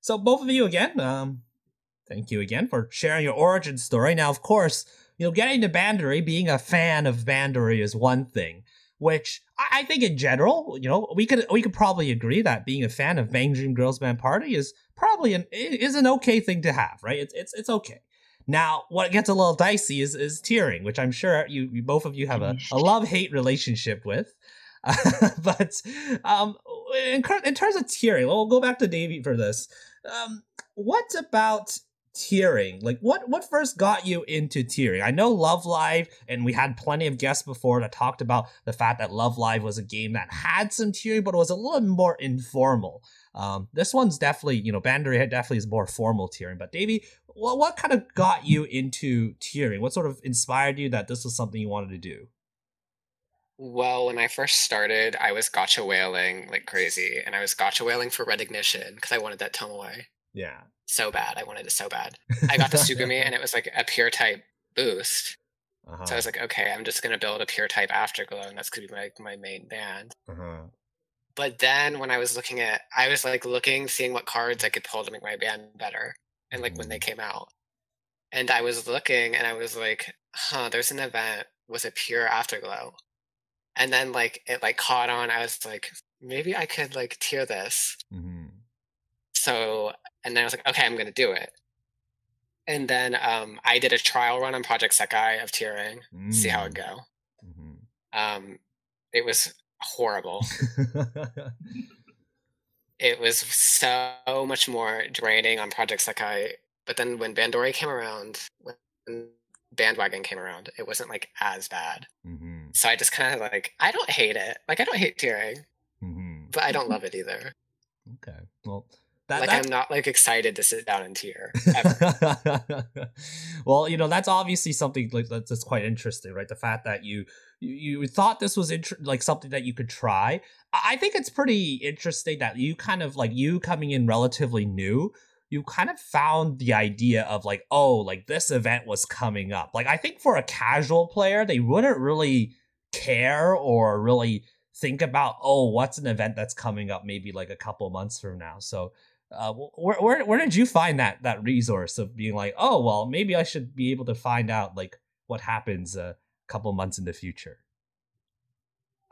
So both of you again, um, Thank you again for sharing your origin story. Now, of course, you know, getting to Bandori, being a fan of Bandori is one thing, which I think in general, you know, we could we could probably agree that being a fan of BanG Dream Girls Band Party is probably an is an okay thing to have, right? It's it's it's okay. Now, what gets a little dicey is is tiering, which I'm sure you, you both of you have a, a love hate relationship with. Uh, but um, in, in terms of tiering, well, we'll go back to davi for this. Um, what about tiering? like what what first got you into tiering? i know love live and we had plenty of guests before that talked about the fact that love live was a game that had some tiering, but it was a little more informal um, this one's definitely you know bandori head definitely is more formal tiering but davi what, what kind of got you into tiering what sort of inspired you that this was something you wanted to do well, when I first started, I was gacha whaling like crazy, and I was gacha whaling for Red Ignition because I wanted that Tomoe. Yeah so bad. I wanted it so bad. I got the Tsugumi and it was like a pure type boost. Uh-huh. So I was like, okay, I'm just gonna build a pure type Afterglow, and that's gonna be my my main band. Uh-huh. But then when I was looking at, I was like looking, seeing what cards I could pull to make my band better, and like when they mm-hmm. came out, and I was looking, and I was like, huh, there's an event with a pure Afterglow, and then like it like caught on. I was like, maybe I could like tier this. Mm-hmm. So and then I was like, okay, I'm going to do it. And then um, I did a trial run on Project Sekai of tiering, mm. see how it mm. go. Mm-hmm. Um, it was horrible. it was so much more draining on Project Sekai. But then when Bandori came around, when Bandwagon came around, it wasn't like as bad. Mm-hmm. So I just kind of like, I don't hate it. Like, I don't hate tiering, mm-hmm. but I don't love it either. Okay. Well, that, like I'm not like excited to sit down and tier. Ever. Well, you know that's obviously something like that's, that's, quite interesting, right? The fact that you you, you thought this was int- like something that you could try. I think it's pretty interesting that you kind of like you coming in relatively new. You kind of found the idea of like, oh, like this event was coming up. Like I think for a casual player, they wouldn't really care or really think about oh what's an event that's coming up maybe like a couple months from now so uh, where, where where did you find that that resource of being like, oh well, maybe I should be able to find out like what happens a couple months in the future?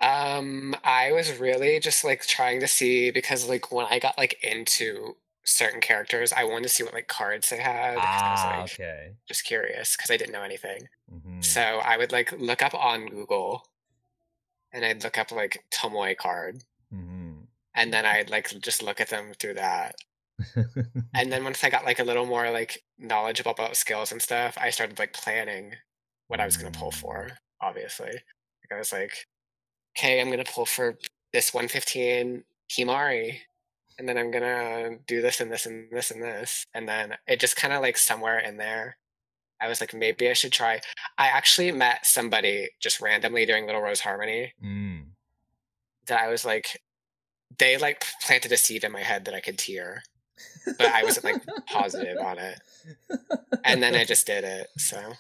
Um, I was really just like trying to see because like when I got like into certain characters, I wanted to see what like cards they had. Ah, like, okay. Just curious because I didn't know anything. Mm-hmm. So I would like look up on Google, and I'd look up like Tomoe card, mm-hmm. and then I'd like just look at them through that and then once I got like a little more like knowledgeable about skills and stuff, I started like planning what I was gonna pull for. Obviously, like, I was like, okay, I'm gonna pull for this 115 Himari, and then I'm gonna do this and this and this and this, and then it just kind of like somewhere in there. I was like, maybe I should try. I actually met somebody just randomly during Little Rose Harmony mm. that I was like, they like planted a seed in my head that I could tier but I wasn't like positive on it. And then I just did it. So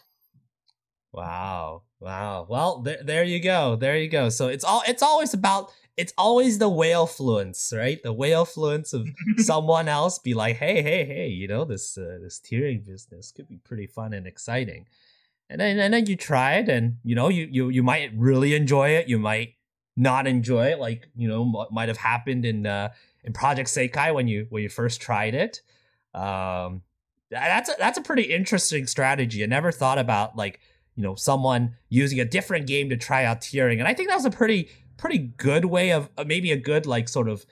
Wow. Wow. Well, there there you go. There you go. So it's all it's always about it's always the whale fluence, right? The whale fluence of someone else be like, "Hey, hey, hey, you know, this uh, this tiering business could be pretty fun and exciting." And then and then you try it and you know, you you you might really enjoy it. You might not enjoy it, like you know what might have happened in uh, in Project Sekai when you when you first tried it. Um, that's a, that's a pretty interesting strategy. I never thought about like you know someone using a different game to try out tiering, and I think that was a pretty pretty good way of uh, maybe a good like sort of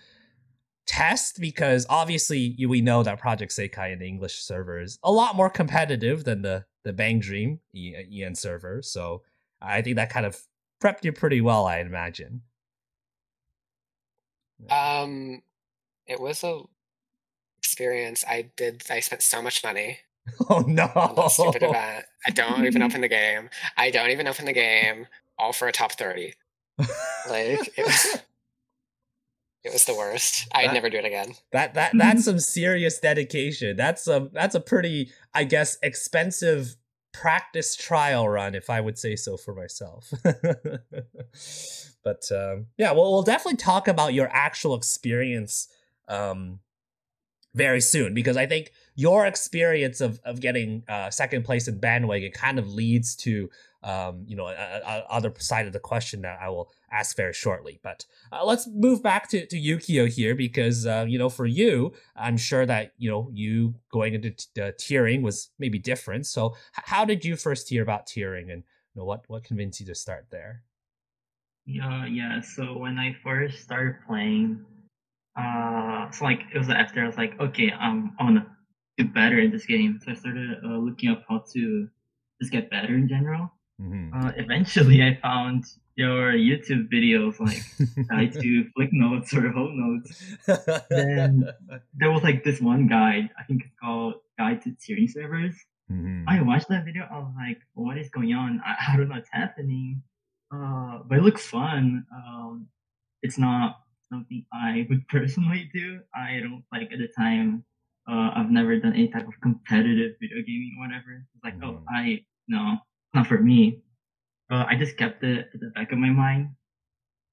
test because obviously you, we know that Project Sekai in the English server is a lot more competitive than the the BanG Dream EN server. So I think that kind of prepped you pretty well, I imagine. Um, it was a experience. I did. I spent so much money. Oh no! That stupid event. I don't even open the game. I don't even open the game. All for a top thirty. like it was, it was the worst. I'd never do it again. That that that's some serious dedication. That's a that's a pretty, I guess, expensive practice trial run, if I would say so for myself. but um, yeah, well, we'll definitely talk about your actual experience um, very soon because I think your experience of of getting uh, second place in bandwagon kind of leads to um, you know, a, a, other side of the question that I will ask very shortly. But uh, let's move back to, to ukeeo here because, uh, you know, for you, I'm sure that, you know, you going into t- uh, tiering was maybe different. So h- how did you first hear about tiering and you know, what, what convinced you to start there? Yeah, yeah. So when I first started playing, uh, so like it was after I was like, okay, um, I want do better in this game. So I started uh, looking up how to just get better in general. Mm-hmm. Uh, eventually, I found your YouTube videos, like how to flick notes or hold notes. then there was like this one guide, I think it's called Guide to Tiering Servers. Mm-hmm. I watched that video. I was like, "What is going on? I, I don't know what's happening." Uh, but it looks fun. Um, it's not something I would personally do. I don't like at the time. Uh, I've never done any type of competitive video gaming or whatever. It's like, oh, mm-hmm. oh, I no, not for me. Uh, I just kept it at the back of my mind.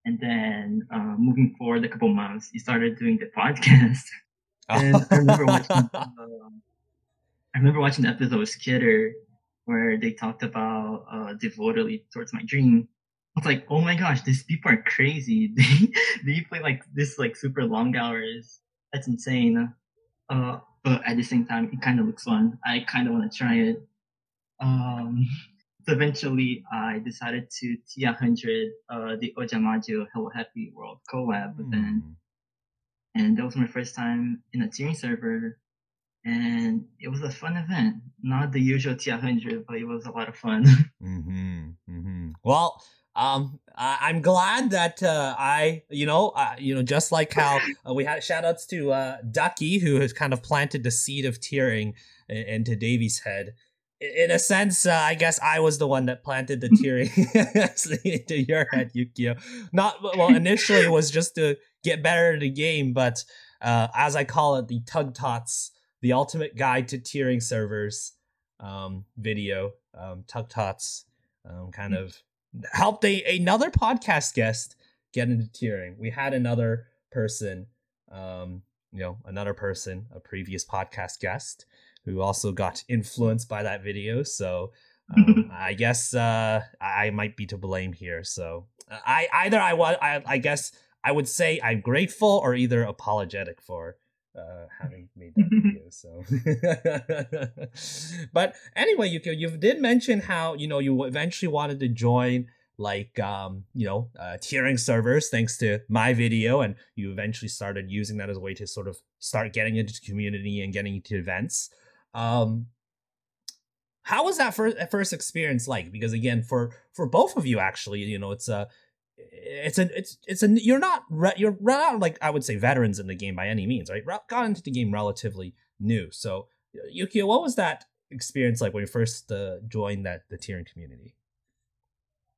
And then uh, moving forward a couple months, you started doing the podcast. and I remember watching. Uh, I remember watching the episode with Skitter where they talked about uh, devotedly towards my dream. I was like, oh my gosh, these people are crazy. They they play like this like super long hours. That's insane. Uh, but at the same time, it kind of looks fun. I kind of want to try it. Um, so eventually, I decided to T100 uh, the Ojamajo Hello Happy World collab mm. then. And that was my first time in a tiering server. And it was a fun event. Not the usual T100, but it was a lot of fun. mm-hmm, mm-hmm. Well, um, I- am glad that uh, I, you know, uh, you know, just like how uh, we had shout outs to uh, Ducky, who has kind of planted the seed of tiering into davi's head in a sense, uh, I guess I was the one that planted the tiering into your head, ukeeo. Not well. Initially, it was just to get better at the game, but uh, as I call it, the Tug Tots, the ultimate guide to tiering servers um, video. Um, Tug Tots um, kind of helped a another podcast guest get into tiering. We had another person, um, you know, another person, a previous podcast guest who also got influenced by that video. So um, I guess uh, I might be to blame here. So uh, I either I was I, I guess I would say I'm grateful or either apologetic for uh, having made that video. So, but anyway, you you did mention how you know you eventually wanted to join like um you know uh, tiering servers thanks to my video and you eventually started using that as a way to sort of start getting into the community and getting into events um, how was that first first experience like? Because again, for for both of you, actually, you know, it's a it's a it's it's a you're not re, you're not like I would say veterans in the game by any means, right? Got into the game relatively new. So, ukeeo, what was that experience like when you first uh, joined that the tiering community?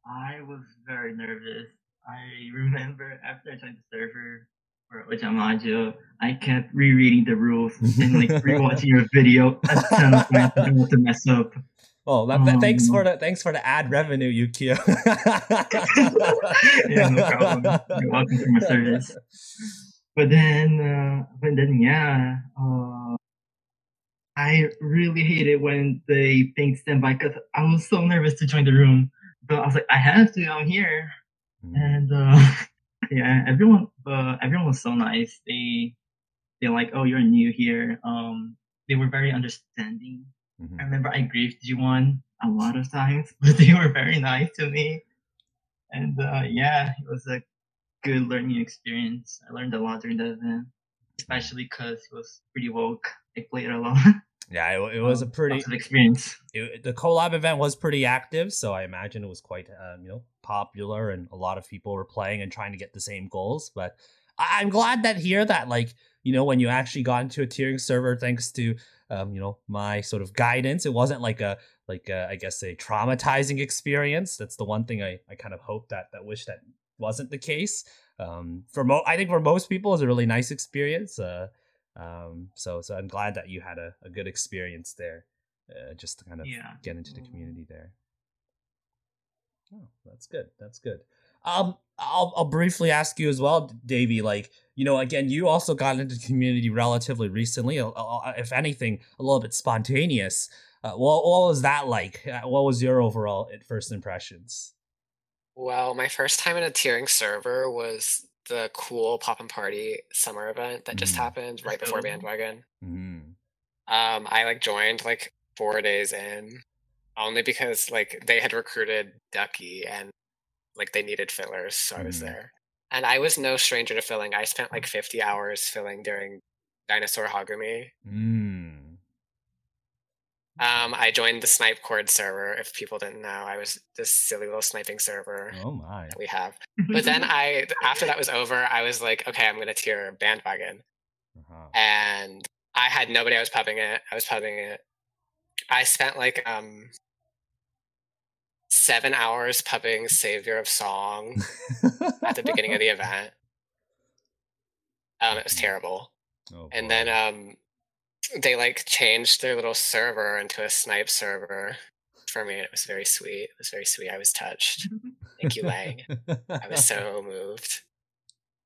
I was very nervous. I remember after I joined the server, for Ojamajo, I kept rereading the rules and like rewatching your video a ton of times. I don't to mess up. Oh, that, um, thanks for the thanks for the ad revenue, ukeeo. yeah, no problem. You're welcome for my service. But then, uh, but then, yeah, uh, I really hated when they pinged standby because I was so nervous to join the room. But I was like, I have to. I'm here. Mhm. and uh, yeah, everyone, uh, everyone was so nice. They, they're like, "Oh, you're new here." Um, they were very understanding. Mhm. I remember I grieved Juwon a lot of times, but they were very nice to me. And uh, yeah, it was a good learning experience. I learned a lot during the event, especially because it was pretty woke. I played a lot. Yeah, it, it was a pretty lots of experience. it, the collab event was pretty active, so I imagine it was quite um, you know popular, and a lot of people were playing and trying to get the same goals. But I, I'm glad that here that like you know when you actually got into a tiering server, thanks to um, you know my sort of guidance, it wasn't like a like a, I guess a traumatizing experience. That's the one thing I I kind of hope that that wish that wasn't the case. Um, for mo, I think for most people, it's a really nice experience. Uh, um, so so I'm glad that you had a, a good experience there uh, just to kind of Yeah. get into the community there. Oh, that's good. That's good. Um, I'll I'll briefly ask you as well, davi. Like, you know, again, you also got into the community relatively recently. uh, uh, If anything, a little bit spontaneous. Uh, what what was that like? Uh, What was your overall at first impressions? Well, my first time in a tiering server was the cool Poppin'Party summer event that just Mm. happened right before. Bandwagon. Mm. Um, I like joined like four days in, only because like they had recruited Ducky and like they needed fillers, so I was Mhm. there. And I was no stranger to filling. I spent like 50 hours filling during Dinosaur Hagumi. Mm. Um, I joined the Snipe Cord server. If people didn't know, I was this silly little sniping server Oh my. that we have. But then I, after that was over, I was like, okay, I'm gonna tier Bandwagon. Uh-huh. and I had nobody I was pubbing it. I was pubbing it. I spent like um seven hours pubbing Savior of Song at the beginning of the event. Um, it was terrible. Oh, And then um they like changed their little server into a snipe server for me. and It was very sweet. It was very sweet. I was touched. Thank you, Lang. I was so moved.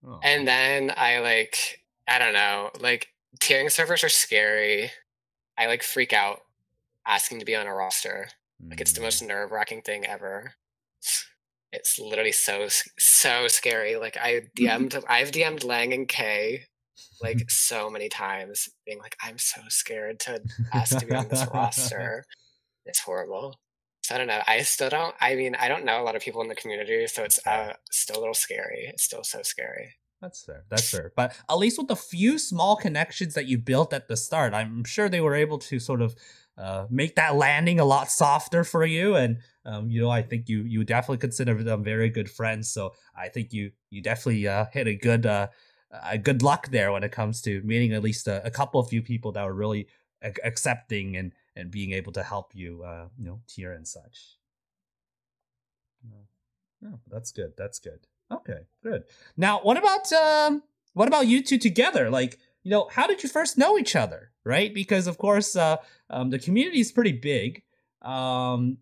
Oh. And then I like I don't know, like tiering servers are scary. I like freak out asking to be on a roster. Like it's the Mm. most nerve wracking thing ever. It's literally so so scary. Like I DM'd I've DM'd Lang and Kay like so many times, being like, I'm so scared to ask to be on this roster. It's horrible. So I don't know. I still don't I mean, I don't know a lot of people in the community, so it's uh still a little scary. It's still so scary. That's fair. That's fair. But at least with the few small connections that you built at the start, I'm sure they were able to sort of uh, make that landing a lot softer for you. And um, you know, I think you you definitely consider them very good friends. So I think you you definitely uh, hit a good uh, a good luck there when it comes to meeting at least a, a couple of few people that were really ac- accepting and and being able to help you, uh, you know, tier and such. Oh, that's good. That's good. Okay, good. Now, what about um, what about you two together? Like, you know, how did you first know each other? Right? Because of course, uh, um, the community is pretty big, um,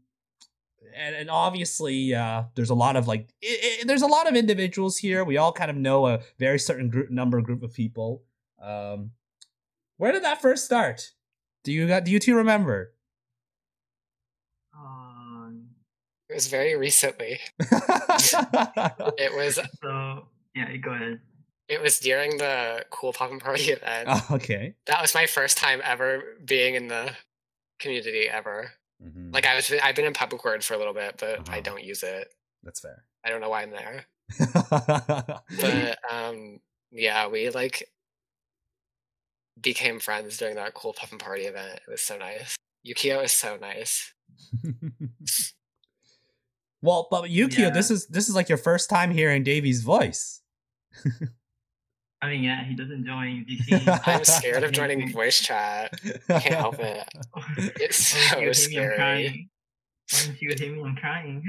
and and obviously, uh, there's a lot of like, i i there's a lot of individuals here. We all kind of know a very certain group number group of people. Um, where did that first start? Do you got? Do you two remember? Um, It was very recently. It was so yeah, go ahead. It was during the cool Poppin'Party event. Oh, okay. That was my first time ever being in the community ever. Mhm. Like I was I've been in public word for a little bit, but I Uh-huh. don't use it. that's fair. I don't know why I'm there. But um yeah, we like became friends during that cool and party event. It was so nice. ukeeo is so nice. well, but ukeeo, Yeah. this is this is like your first time hearing davi's voice. I mean, yeah, he doesn't join VC. I'm scared of joining voice chat. I can't help it. It's so you hit me? I'm scary. crying. Why don't you hit me? I'm crying.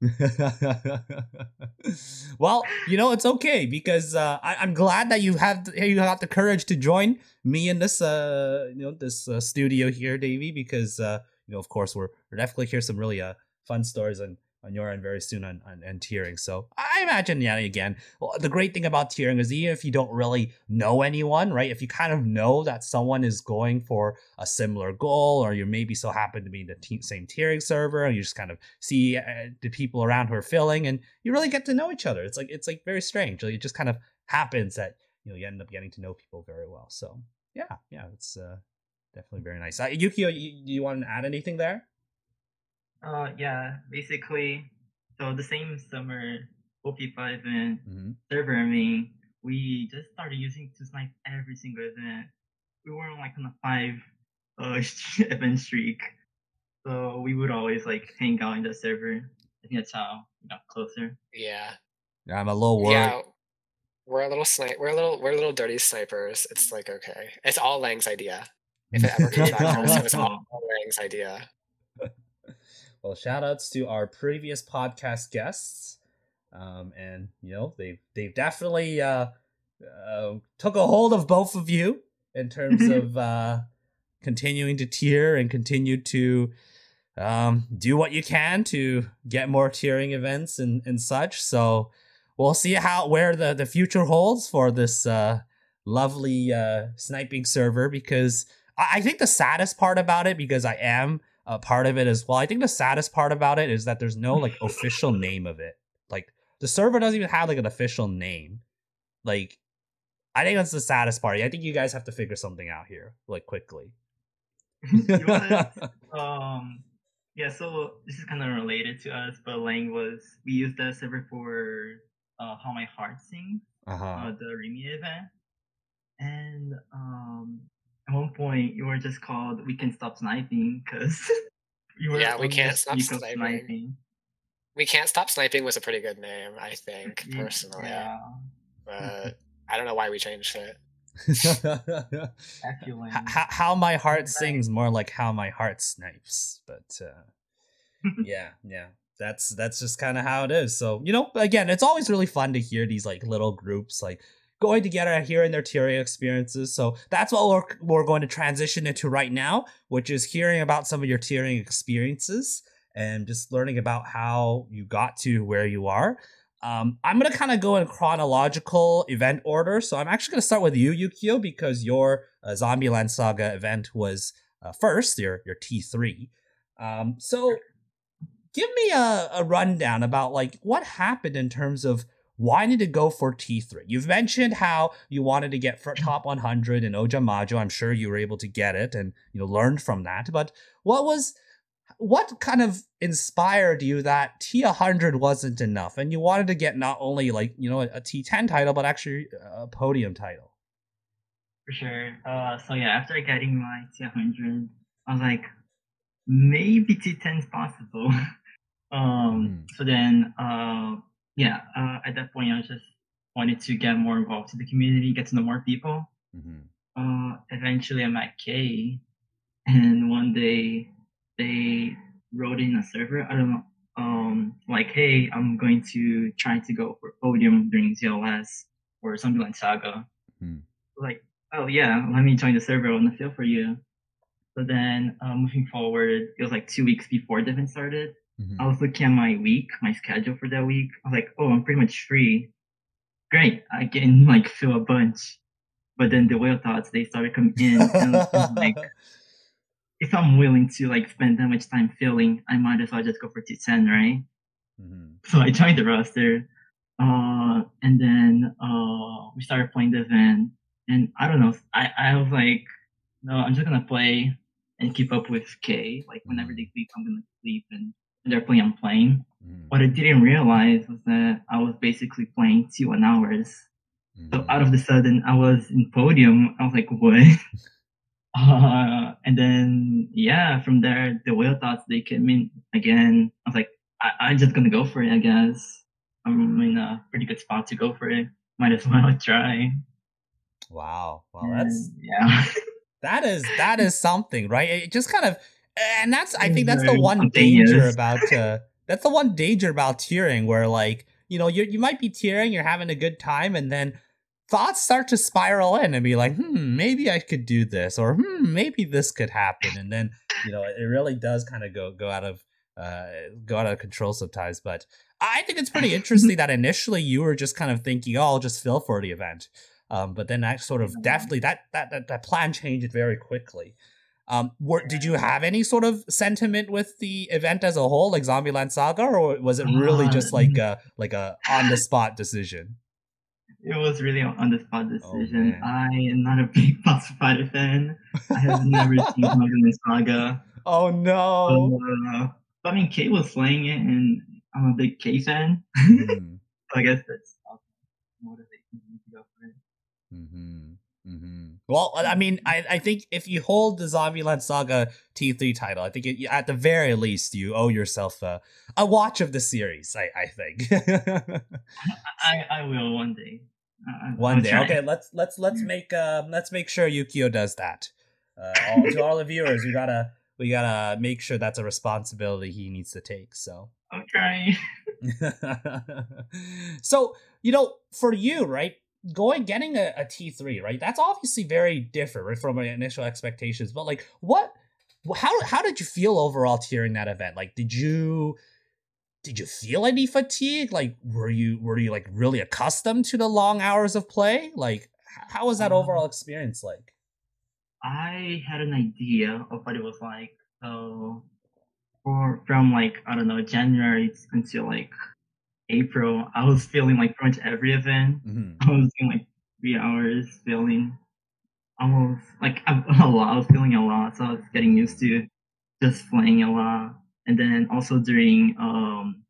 well, you know it's okay because uh, I, I'm glad that you have you got the courage to join me in this uh you know this uh, studio here, davi. Because uh, you know of course we're we're definitely hear some really uh fun stories and on your end very soon on, on, on tiering. So I imagine, yeah, again, well, the great thing about tiering is even if you don't really know anyone, right? If you kind of know that someone is going for a similar goal, or you maybe so happen to be in the te- same tiering server, and you just kind of see uh, the people around who are filling, and you really get to know each other. It's like it's like very strange. Like it just kind of happens that you know you end up getting to know people very well. So yeah, yeah, it's uh, definitely very nice. Uh, ukeeo, you, you want to add anything there? Uh, yeah, basically, so the same summer OP5 event Mm-hmm. server, I mean, we just started using to snipe every single event. We were on like on a five uh event streak, so we would always like hang out in the server. I think that's how we got closer. Yeah. Yeah, I'm a little worried. Yeah. We're a little snipe. We're a little. We're a little dirty snipers. It's like okay. It's all Lang's idea. If it ever comes back to us, it was all Lang's idea. Well, shout outs to our previous podcast guests. Um, and you know, they've they've definitely uh, uh took a hold of both of you in terms of uh continuing to tier and continue to um do what you can to get more tiering events and, and such. So we'll see how where the, the future holds for this uh lovely uh sniping server because I, I think the saddest part about it, because I am a part of it as well. I think the saddest part about it is that there's no like official name of it. Like the server doesn't even have like an official name. Like I think that's the saddest part. I think you guys have to figure something out here, like quickly. Wanna- um, yeah. So this is kind of related to us, but Lang was we used the server for uh, how my heart sings. uh-huh. uh, the Rimi event. And um, at one point, you were just called "We Can Stop Sniping" because you were Yeah, we can't stop streak of sniping. We can't stop sniping was a pretty good name, I think personally. Yeah, But I don't know why we changed it. I feel like H- how, how my heart sings more like how my heart snipes but uh yeah yeah that's that's just kind of how it is so you know again it's always really fun to hear these like little groups like going together and hearing their tiering experiences so that's what we're, we're going to transition into right now which is hearing about some of your tiering experiences and just learning about how you got to where you are um, I'm gonna kind of go in chronological event order. So I'm actually gonna start with you, ukeeo, because your uh, Zombieland Saga event was uh, first, your your T3. Um, so give me a, a rundown about like what happened in terms of wanting to go for T3. You've mentioned how you wanted to get for top 100 in Ojamajo. I'm sure you were able to get it and you know learned from that. But what was what kind of inspired you that T100 wasn't enough and you wanted to get not only like, you know, a, a T10 title, but actually a podium title? for sure. Uh, so yeah, after getting my T100, I was like, maybe T10 is possible. um, so then, uh, yeah, uh, at that point, I just wanted to get more involved in the community, get to know more people. Mm-hmm. uh, eventually I met Kay, and one day they wrote in a server. I don't know, um, like, hey, I'm going to try to go for podium during ZLS or something like Saga. Hmm. Like, oh yeah, let me join the server on the field for you. So then, uh, moving forward, it was like two weeks before the event started. Mm-hmm. I was looking at my week, my schedule for that week. I was like, oh, I'm pretty much free. Great, I can like fill a bunch. But then the whale thoughts they started coming in, and like, if I'm willing to like spend that much time filling, I might as well just go for T10, right? mm-hmm. So I joined the roster, uh, and then uh, we started playing the event. And I don't know, I I was like, no, I'm just gonna play and keep up with K. Like whenever they sleep, I'm gonna sleep, and when they're playing, I'm playing. Mm-hmm. What I didn't realize was that I was basically playing two one hours. So Mm-hmm. out of the sudden, I was in podium. I was like, what? uh, and then, yeah, from there, the whale thoughts, they came in again. I was like, I- I'm just going to go for it, I guess. I'm in a pretty good spot to go for it. Might as well try. Wow. Well, that's And, yeah. that is that is something, right? It just kind of and that's I think that's the one danger about uh that's the one danger about tiering where like, you know, you you might be tiering, you're having a good time and then thoughts start to spiral in and be like, "Hmm, maybe I could do this or hmm, maybe this could happen." And then, you know, it really does kind of go go out of uh, go out of control sometimes. But I think it's pretty interesting that initially you were just kind of thinking, "Oh, I'll just fill for the event," um, but then that sort of definitely that that that, that plan changed very quickly. Um, were, did you have any sort of sentiment with the event as a whole, like Zombieland Saga, or was it really just like a like a on the spot decision? It was really an on the spot decision. Oh, I am not a big Boss Fighter fan. I have never seen Zombieland Saga. Oh no! Uh, I mean, Kate was playing it, and I'm a big K fan. Mm. so I guess that's motivation to go for it. Mm-hmm. Mm-hmm. Well, I mean, I, I think if you hold the Zombieland Saga T3 title, I think it, at the very least you owe yourself a, a watch of the series. I, I think. I, I will one day. one day, okay. Let's let's let's make um let's make sure ukeeo does that. Uh, all, to all the viewers, we gotta we gotta make sure that's a responsibility he needs to take. So okay. so you know, for you, right? Going getting a a T three, right? That's obviously very different right, from my initial expectations. But like, what? How how did you feel overall during that event? Like, did you did you feel any fatigue? Like, were you were you like really accustomed to the long hours of play? Like, how was that um, overall experience like? I had an idea of what it was like. So, for from like I don't know January until like April, I was feeling like pretty much every event. Mm-hmm. I was doing like three hours feeling almost like a, a lot. I was feeling a lot, so I was getting used to just playing a lot. And then also during um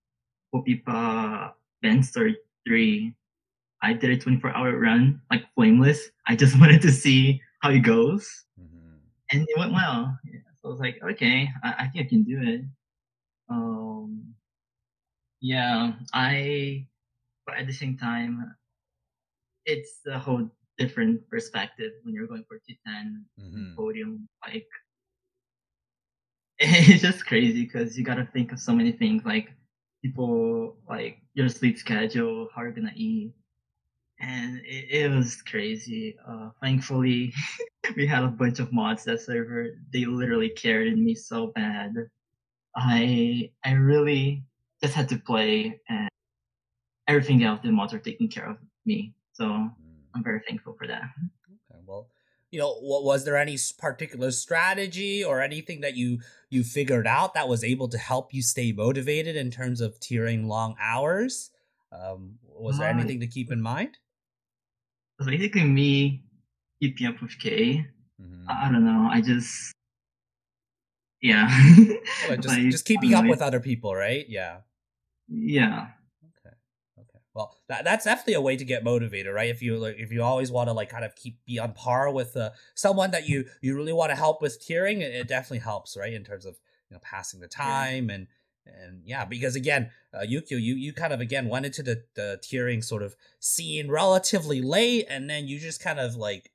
Popipa Band Story 3, I did a 24 hour run, like flameless. I just wanted to see how it goes and it went well. Yeah. So I was like, okay, I, I think I can do it. Um, yeah, I, but at the same time, it's a whole different perspective when you're going for 210 mm-hmm. podium. Like, it's just crazy because you got to think of so many things like people, like your sleep schedule, how you're gonna eat, and it, it was crazy. Uh, thankfully, we had a bunch of mods that server. They literally carried me so bad. I I really just had to play, and everything else the mods are taking care of me. So mm. I'm very thankful for that. Okay, well, you know, what was there any particular strategy or anything that you you figured out that was able to help you stay motivated in terms of tiering long hours? Um, was there anything to keep in mind? basically me keeping up with K. Mm-hmm. I, I don't know. I just yeah. well, just like, just keeping up with other people, right? Yeah. Yeah. Okay. Okay. Well, that that's definitely a way to get motivated, right? If you like, if you always want to like kind of keep be on par with uh, someone that you you really want to help with tiering, it, it definitely helps, right? In terms of you know passing the time yeah. and and yeah, because again, uh, ukeeo, you you kind of again went into the the tiering sort of scene relatively late, and then you just kind of like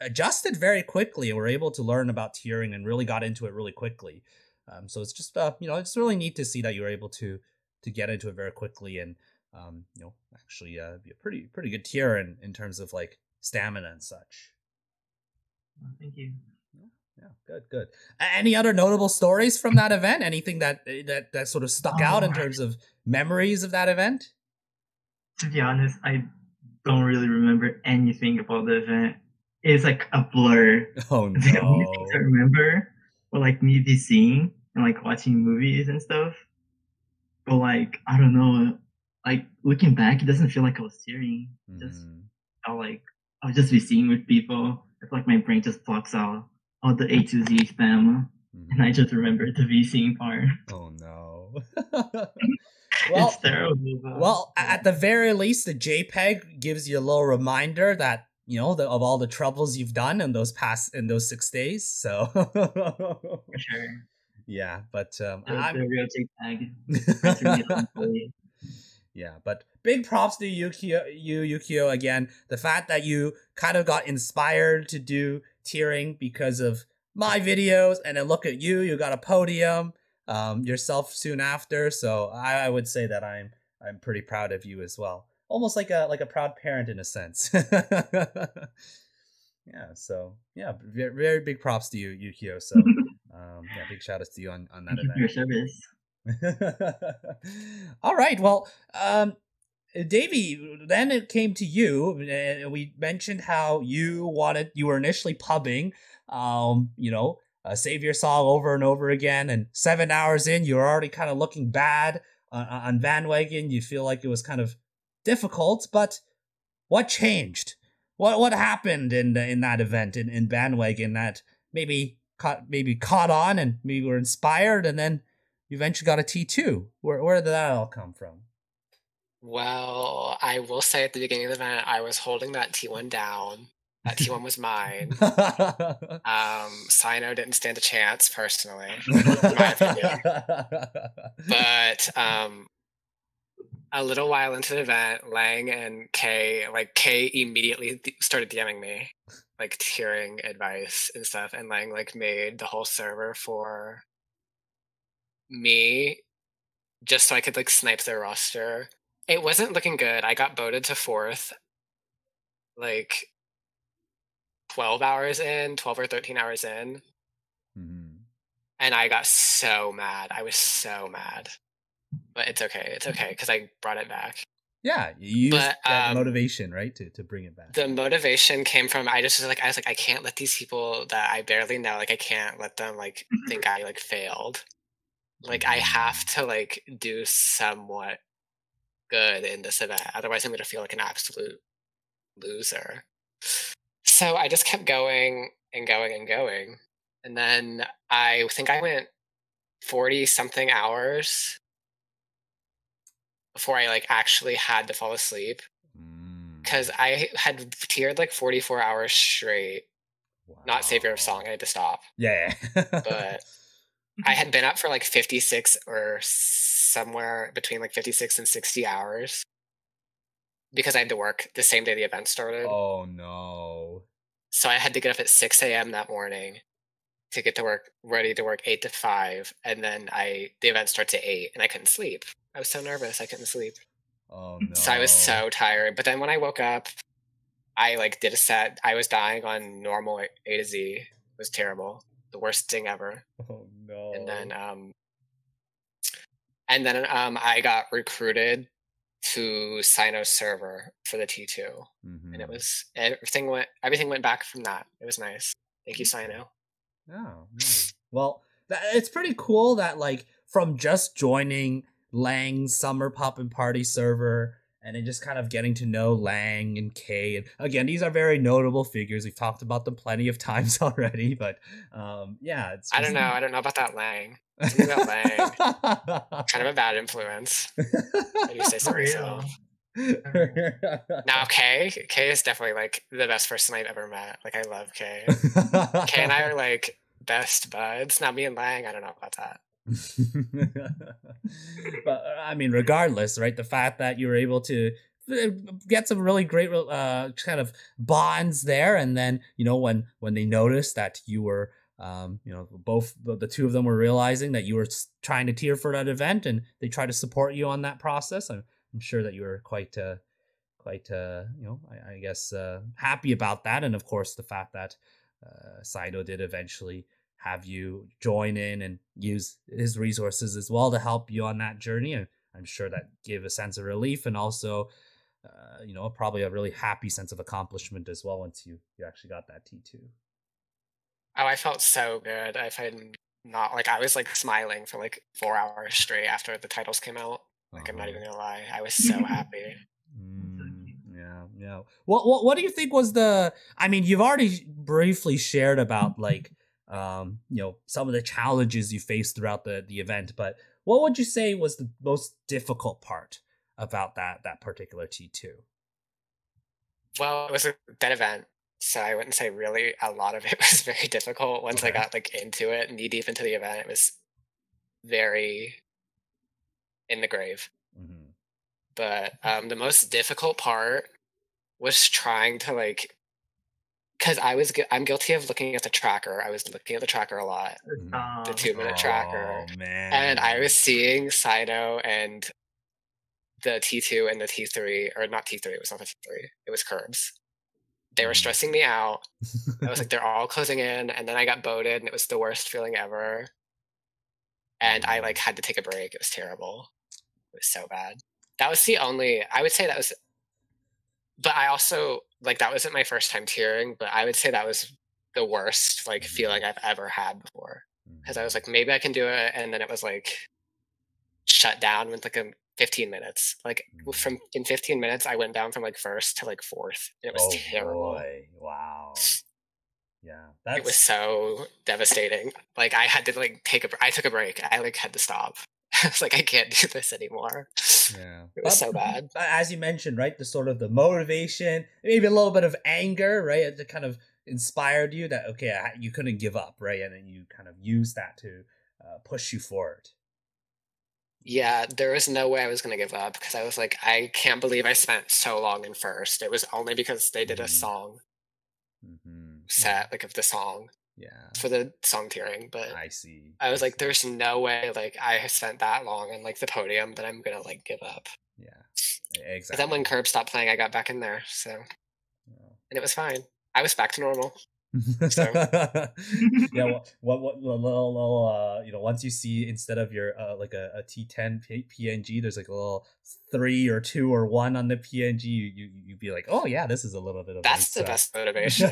adjusted very quickly and were able to learn about tiering and really got into it really quickly. Um, so it's just uh, you know it's really neat to see that you were able to to get into it very quickly and um, you know actually uh, be a pretty pretty good tier in in terms of like stamina and such. thank you. Yeah, good, good. Any other notable stories from that event? Anything that eh, that that sort of stuck oh, out in terms of memories of that event? To be honest, I don't really remember anything about the event. It's like a blur. Oh no! The only things I remember were like me VCing and like watching movies and stuff. But like I don't know, like looking back, it doesn't feel like I was hearing. Mm. Just felt like I was just VCing with people. It's like my brain just blocks out all the A to Z spam, mm-hmm. and I just remember the VCing part. Oh no. well, it's terrible. Well, at the very least, the JPEG gives you a little reminder that you know the, of all the troubles you've done in those past in those six days. So sure. Yeah, but um, I'm real JPEG. yeah, but big props to ukeeo, you ukeeo again. The fact that you kind of got inspired to do tiering because of my videos, and then look at you, you got a podium um, yourself soon after. So I, I would say that I'm I'm pretty proud of you as well. Almost like a like a proud parent in a sense. yeah. So yeah, very, very big props to you, ukeeo. So um, yeah, big shout outs to you on on that Thank event. You All right. Well, um, davi, then it came to you, and we mentioned how you wanted you were initially pubbing, um, you know, uh, Savior of Song over and over again, and seven hours in, you're already kind of looking bad on, on Bandwagon. You feel like it was kind of difficult, but what changed? What what happened in in that event in, in Bandwagon that maybe caught maybe caught on and maybe were inspired, and then you eventually got a T two? Where where did that all come from? Well, I will say at the beginning of the event, I was holding that T1 down. That T1 was mine. um, Sino didn't stand a chance, personally, in my. But um, a little while into the event, Lang and Kay, like Kay immediately started DMing me, like tiering advice and stuff, and Lang like made the whole server for me just so I could like snipe their roster it wasn't looking good. I got voted to fourth, like 12 hours in, 12 or 13 hours in. Mm-hmm. And I got so mad. I was so mad. But it's okay. It's okay because I brought it back. Yeah, you used but, that um, motivation, right, to to bring it back. The motivation came from I just was like I was like I can't let these people that I barely know like I can't let them like think I like failed. Like I have to like do somewhat good in this event. Otherwise, I'm going to feel like an absolute loser. So I just kept going and going and going. And then I think I went 40 something hours before I like actually had to fall asleep. Because mm. I had tiered like 44 hours straight. Wow. Not Savior of Song. I had to stop. Yeah. but I had been up for like 56 or somewhere between like 56 and 60 hours because I had to work the same day the event started. Oh no. So I had to get up at 6 a.m. that morning to get to work, ready to work 8 to 5. And then I the event starts at 8 and I couldn't sleep. I was so nervous. I couldn't sleep. Oh no. So I was so tired. But then when I woke up, I like did a set. I was dying on normal A to Z. It was terrible. The worst thing ever. Oh no. And then um and then um, I got recruited to Sino server for the T2, mm-hmm. and it mm-hmm. was everything went everything went back from that. It was nice. Thank you, Sino. Oh, yeah. well, that, it's pretty cool that like from just joining Lang's summer Poppin'Party server and then just kind of getting to know Lang and Kay. And again, these are very notable figures. We've talked about them plenty of times already, but um, yeah, it's. I don't know. I don't know about that Lang. About Lang. kind of a bad influence. How do say so myself? now Kay, Kay is definitely like the best person I've ever met. Like I love Kay. Kay and I are like best buds. Now me and Lang, I don't know about that. but I mean, regardless, right? The fact that you were able to uh, get some really great uh, kind of bonds there, and then you know when when they noticed that you were um, you know, both the, two of them were realizing that you were trying to tier for that event, and they tried to support you on that process. I'm, I'm sure that you were quite, uh, quite, uh, you know, I, I guess uh, happy about that, and of course the fact that uh, Sino did eventually have you join in and use his resources as well to help you on that journey. And I'm sure that gave a sense of relief and also, uh, you know, probably a really happy sense of accomplishment as well once you you actually got that T two. Oh, I felt so good. I felt not like I was like smiling for like four hours straight after the titles came out. Like. I'm not uh-huh. even gonna lie, I was so happy. Mm, yeah, yeah. What, what what do you think was the? I mean, you've already briefly shared about like um you know some of the challenges you faced throughout the the event, but what would you say was the most difficult part about that that particular T two? Well, it was a dead event so I wouldn't say really a lot of it was very difficult. Once okay. I got like into it, knee deep into the event, it was very in the grave. Mm-hmm. But um, the most difficult part was trying to like, because I was I'm guilty of looking at the tracker. I was looking at the tracker a lot, mm-hmm. the two minute oh, tracker, man. and I was seeing Sino and the T two and the T three, or not T three. It was not the T three. It was Curbs they were mm. stressing me out. I was like, they're all closing in. And then I got voted and it was the worst feeling ever. and I like had to take a break. It was terrible. It was so bad. That was the only. I would say that was. But I also like that wasn't my first time tiering, but I would say that was the worst like feeling I've ever had before. Because I was like, maybe I can do it, and then it was like shut down with like a 15 minutes. Like Mm. from in 15 minutes, I went down from like first to like fourth. It was oh terrible. boy! Wow. Yeah, that's It was so devastating. Like I had to like take a. I took a break. I like had to stop. I was like, I can't do this anymore. yeah. It was But- so bad. but as you mentioned, right, the sort of the motivation, maybe a little bit of anger, right, that kind of inspired you that okay, I, you couldn't give up, right, and then you kind of use that to uh, push you forward. Yeah, there was no way I was gonna give up because I was like, I can't believe I spent so long in first. It was only because they did a Mhm. song Mm-hmm. set, like of the song Yeah, for the song tiering. But I see. I was like, see. there's no way like I have spent that long on like the podium that I'm gonna like give up. yeah, But exactly. then when Curb stopped playing, I got back in there, so yeah. and it was fine. I was back to normal. So- yeah, what, what, what, little, little, uh, you know, once you see instead of your uh, like a, a T10 P- PNG, there's like a little three or two or one on the PNG. You you you'd be like, oh yeah, this is a little bit of That's the nice, best motivation.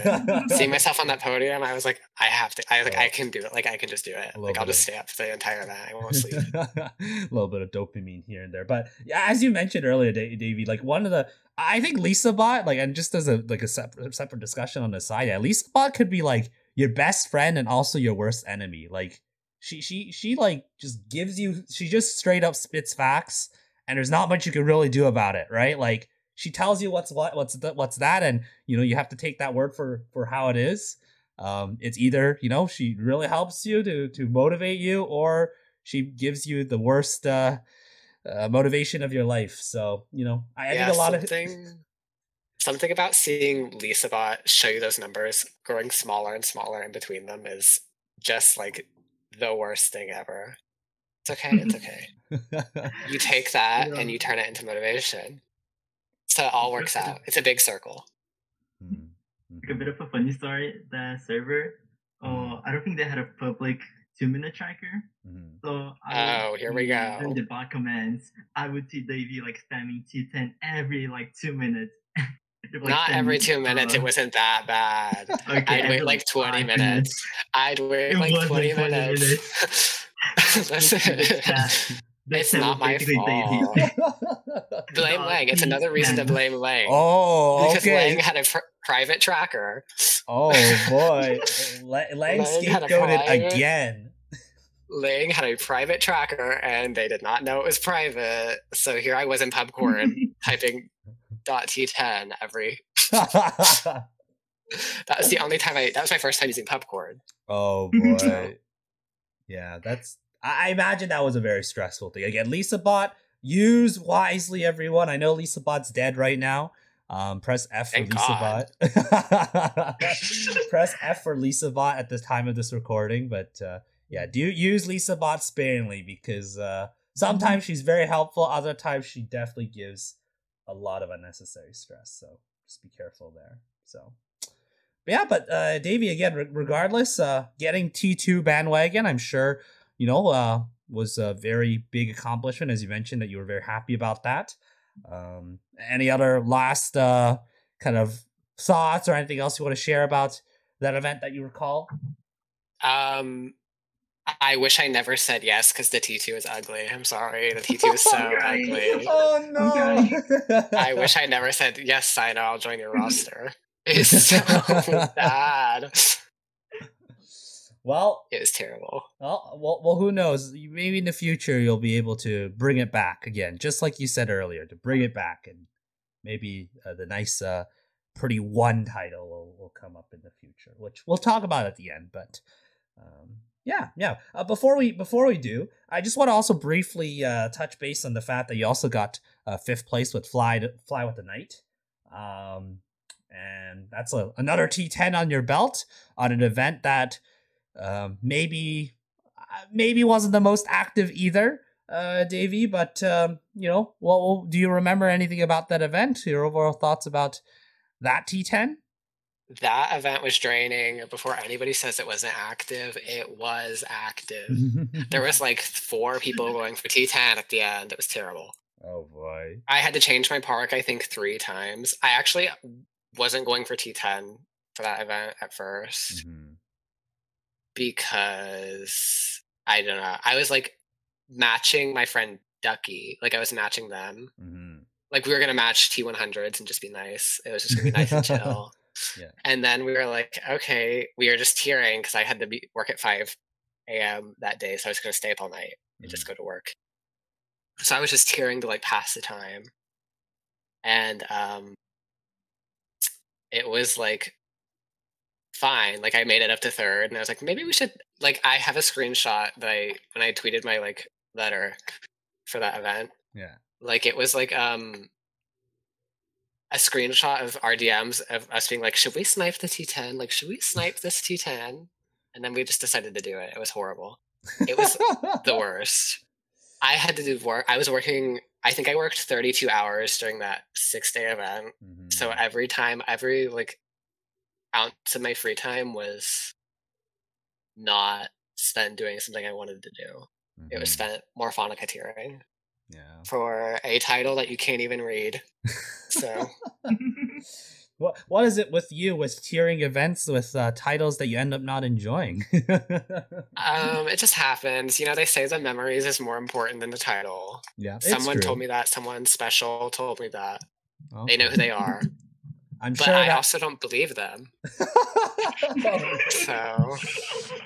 Seeing myself on that podium, I was like, I have to. I like, Oh. I can do it. Like, I can just do it. Like, I'll just stay up for the entire night. I won't sleep. a little bit of dopamine here and there, but yeah, as you mentioned earlier, Da- davi, like one of the, I think Lisa Bot, like, and just as a like a separate separate discussion on the side, yeah, Lisa Bot could be like your best friend and also your worst enemy. Like, she she she like just gives you, she just straight up spits facts, and there's not much you can really do about it, right? Like, she tells you what's what, what's what's that, and you know you have to take that word for for how it is. Um, it's either you know she really helps you to to motivate you, or she gives you the worst uh, uh motivation of your life. So you know, I, I yeah, think a lot something, something about seeing Lisa Bot show you those numbers growing smaller and smaller in between them is just like the worst thing ever. It's okay. It's okay. You take that Yeah. and you turn it into motivation. So it all works out. It's a big circle. Mm, like a bit of a funny story. The server, oh, I don't think they had a public two minute tracker. mhm. So I Oh, here we go. During the bot commands, I would see davi like spamming T10 every like two minutes. Like, Not every ten, two minutes. uh, It wasn't that bad. Okay, I'd wait like 20 five minutes. I'd wait It like wasn't 20 20 minutes. That's- That's- that- It's not my fault. Blame Lang. It's another reason to blame Lang. oh, because Lang okay. had a pr- private tracker. Oh boy, La- Lang Lang scapegoated again. Lang had a private tracker, and they did not know it was private. So here I was in Pubcorn typing dot .t10 every. That was the only time I. That was my first time using Pubcorn. oh boy. Yeah, that's. I I imagine that was a very stressful thing. Again, Lisa Bot, use wisely, everyone. I know Lisa Bot's dead right now. Um, press F for Thank Lisa Bot. press F for Lisa Bot at the time of this recording. But uh, yeah, do use Lisa Bot sparingly because uh, sometimes she's very helpful. Other times she definitely gives a lot of unnecessary stress. So just be careful there. So. But yeah, but uh, davi, again, re- regardless, uh, getting T2 bandwagon, I'm sure, you know, uh, was a very big accomplishment. As you mentioned, that you were very happy about that. Um, any other last uh, kind of thoughts or anything else you want to share about that event that you recall? Um, I wish I never said yes because the T2 is ugly. I'm sorry. The T2 is so Okay. ugly. Oh no! I wish I never said yes, Sino. I'll join your roster. It's so bad. Well, it was terrible. Well, well, well, who knows? Maybe in the future you'll be able to bring it back again, just like you said earlier, to bring it back, and maybe uh, the nice, uh, pretty one title will, will come up in the future, which we'll talk about at the end. But um, yeah, yeah. Uh, before we before we do, I just want to also briefly uh, touch base on the fact that you also got uh, fifth place with Fly to, Fly with the Night, um, and that's a, another T10 on your belt on an event that um, maybe uh, maybe wasn't the most active either, uh, davi. But um, you know, well, do you remember anything about that event? Your overall thoughts about that T10? that event was draining. Before anybody says it wasn't active, it was active. there was like four people going for T10 at the end. It was terrible. Oh boy. I had to change my park, I think, three times. I actually wasn't going for T10 for that event at 1st Mhm. Because I don't know. I was like matching my friend Ducky. Like I was matching them. Mhm. Like we were gonna match T100s and just be nice. It was just gonna be nice and chill. Yeah. And then we were like, okay, we were just tiering because I had to be work at 5 a.m. that day, so I was gonna stay up all night and just go to work. So I was just tiering to like pass the time. And um it was like fine. Like I made it up to third and I was like, maybe we should like I have a screenshot that I when I tweeted my like letter for that event. Yeah. Like it was like um a screenshot of our DMs of us being like, should we snipe the T10? Like, should we snipe this T10? And then we just decided to do it. It was horrible. It was the worst. I had to do work. I was working, I think I worked 32 hours during that six day event. So Mhm. every time, every like ounce of my free time was not spent doing something I wanted to do. It was Mhm. spent more tiering Yeah. for a title that you can't even read. So What what is it with you with tiering events with uh, titles that you end up not enjoying? um, it just happens. You know, they say the memories is more important than the title. yeah, Someone told me that. Someone special told me that. Okay. They know who they are. I'm But sure I that. also don't believe them. So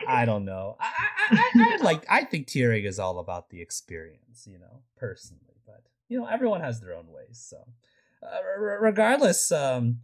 I don't know. I, I, I, I like. I think tiering is all about the experience, you know, personally. But you know, everyone has their own ways. So, uh, r- regardless, um,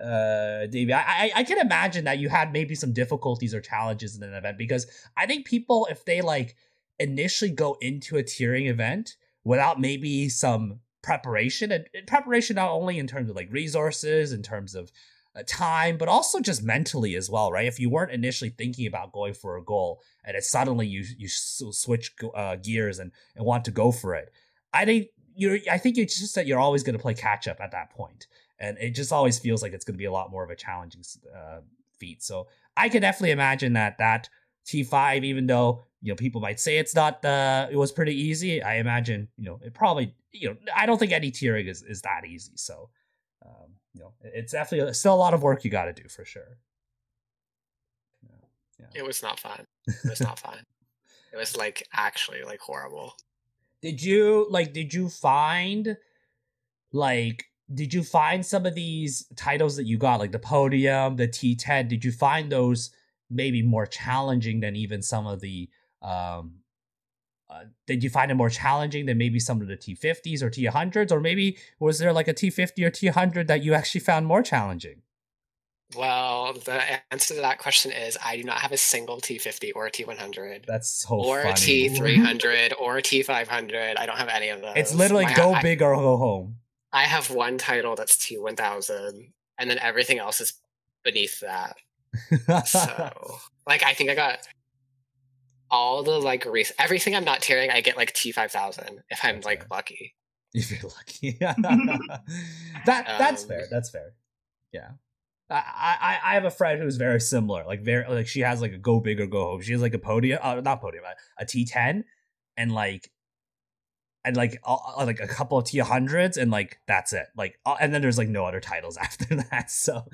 uh, davi, I, I I can imagine that you had maybe some difficulties or challenges in an event because I think people, if they like initially go into a tiering event without maybe some preparation and, and preparation not only in terms of like resources, in terms of uh, time, but also just mentally as well, right? If you weren't initially thinking about going for a goal, and it suddenly you you switch uh, gears and and want to go for it, I think you're I think it's just that you're always going to play catch up at that point, and it just always feels like it's going to be a lot more of a challenging uh, feat. So I can definitely imagine that that T5, even though you know people might say it's not the it was pretty easy, I imagine you know it probably you know I don't think any tiering is is that easy. So um, you know, it's definitely still a lot of work you got to do for sure. Yeah. it was not fun. It was not fun. It was like actually like horrible. Did you like? Did you find like? Did you find some of these titles that you got, like the podium, the T10? Did you find those maybe more challenging than even some of the? um uh, did you find it more challenging than maybe some of the T50s or T100s, or maybe was there like a T50 or T100 that you actually found more challenging? Well, the answer to that question is I do not have a single T50 or T100 That's so or funny. T300 or T500. I don't have any of those. It's literally My- go I, big or go home. I have one title that's T1000, and then everything else is beneath that. So, like, I think I got all the like re- everything I'm not tiering. I get like T5000 if I'm like lucky. if you're lucky. that that's Um, fair. That's fair. Yeah. I, I I have a friend who's very similar. Like very like she has like a go big or go home. She has like a podium, uh, not podium, a, a T10, and like and like uh, like a couple of T hundreds, and like that's it. Like uh, and then there's like no other titles after that. So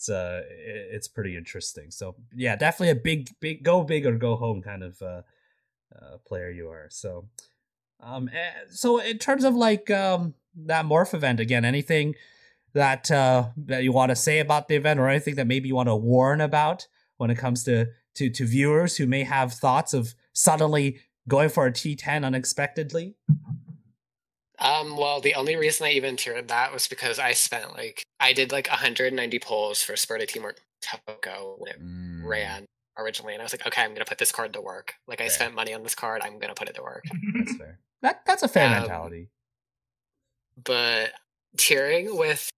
it's uh it's pretty interesting. So yeah, definitely a big big go big or go home kind of uh, uh player you are. So um eh, so in terms of like um that morph event again, anything that uh that you want to say about the event or anything that maybe you want to warn about when it comes to to to viewers who may have thoughts of suddenly going for a T10 unexpectedly? Um, well, the only reason I even tiered that was because I spent like I did like 190 pulls for Sparta Teamwork Toko when it Mm, ran originally, and I was like, okay, I'm gonna put this card to work. Like I spent money on this card, I'm gonna put it to work. That's fair. That that's a fair Um, mentality. But tiering with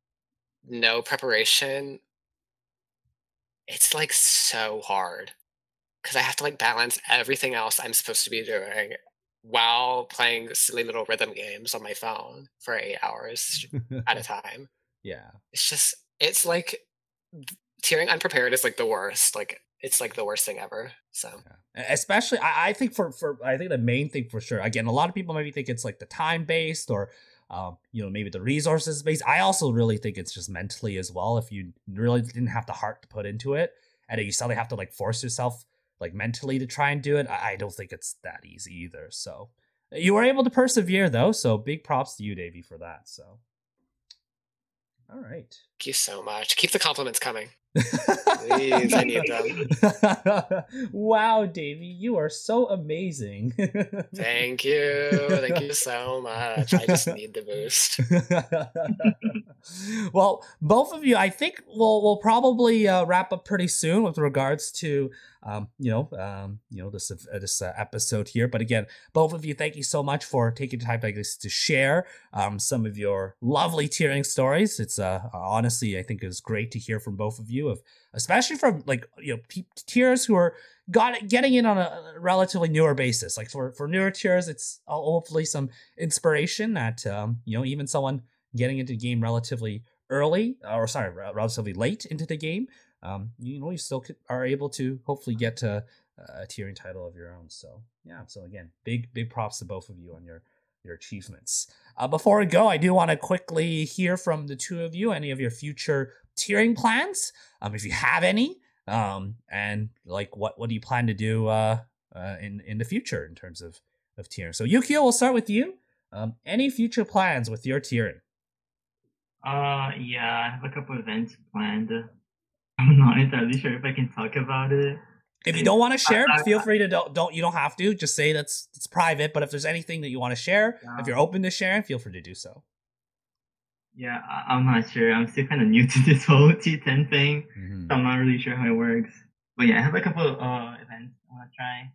no preparation, it's like so hard because I have to like balance everything else I'm supposed to be doing while playing silly little rhythm games on my phone for eight hours at a time. yeah. It's just it's like tiering unprepared is like the worst. Like it's like the worst thing ever. So Yeah. Especially, I, I think for for I think the main thing for sure. Again, a lot of people maybe think it's like the time based or, um, you know, maybe the resources based. I also really think it's just mentally as well. If you really didn't have the heart to put into it, and you suddenly have to like force yourself like mentally to try and do it, I, I don't think it's that easy either. So you were able to persevere though. So big props to you, davi, for that. So. All right. thank you so much. Keep the compliments coming. Please, I need them. wow, davi, you are so amazing. Thank you. Thank you so much. I just need the boost. well, both of you, I think we'll we'll probably uh, wrap up pretty soon with regards to um, you know um, you know this uh, this uh, episode here. But again, both of you, thank you so much for taking the time like this to share um, some of your lovely tiering stories. It's uh, honestly, I think it was great to hear from both of you, of especially from like you know pe- tiers who are got getting in on a relatively newer basis. Like for for newer tiers, it's uh, hopefully some inspiration that um, you know even someone getting into the game relatively early or sorry relatively late into the game um, you know you still are able to hopefully get to a tiering title of your own. So yeah so again big big props to both of you on your your achievements. Uh, before we go i do want to quickly hear from the two of you any of your future tiering plans um, if you have any um, and like what what do you plan to do uh, uh, in in the future in terms of of tiering? So ukeeo we'll start with you. Um, any future plans with your tiering Uh, yeah, I have a couple events planned. I'm not entirely sure if I can talk about it. If you don't want to share, I- feel free to don't, don't you don't have to. Just say that's it's private. But if there's anything that you want to share, if you're open to sharing, feel free to do so. Yeah, I- I'm not sure. I'm still kind of new to this whole T10 thing. Mm-hmm. So I'm not really sure how it works. But yeah, I have a couple uh events I want to try.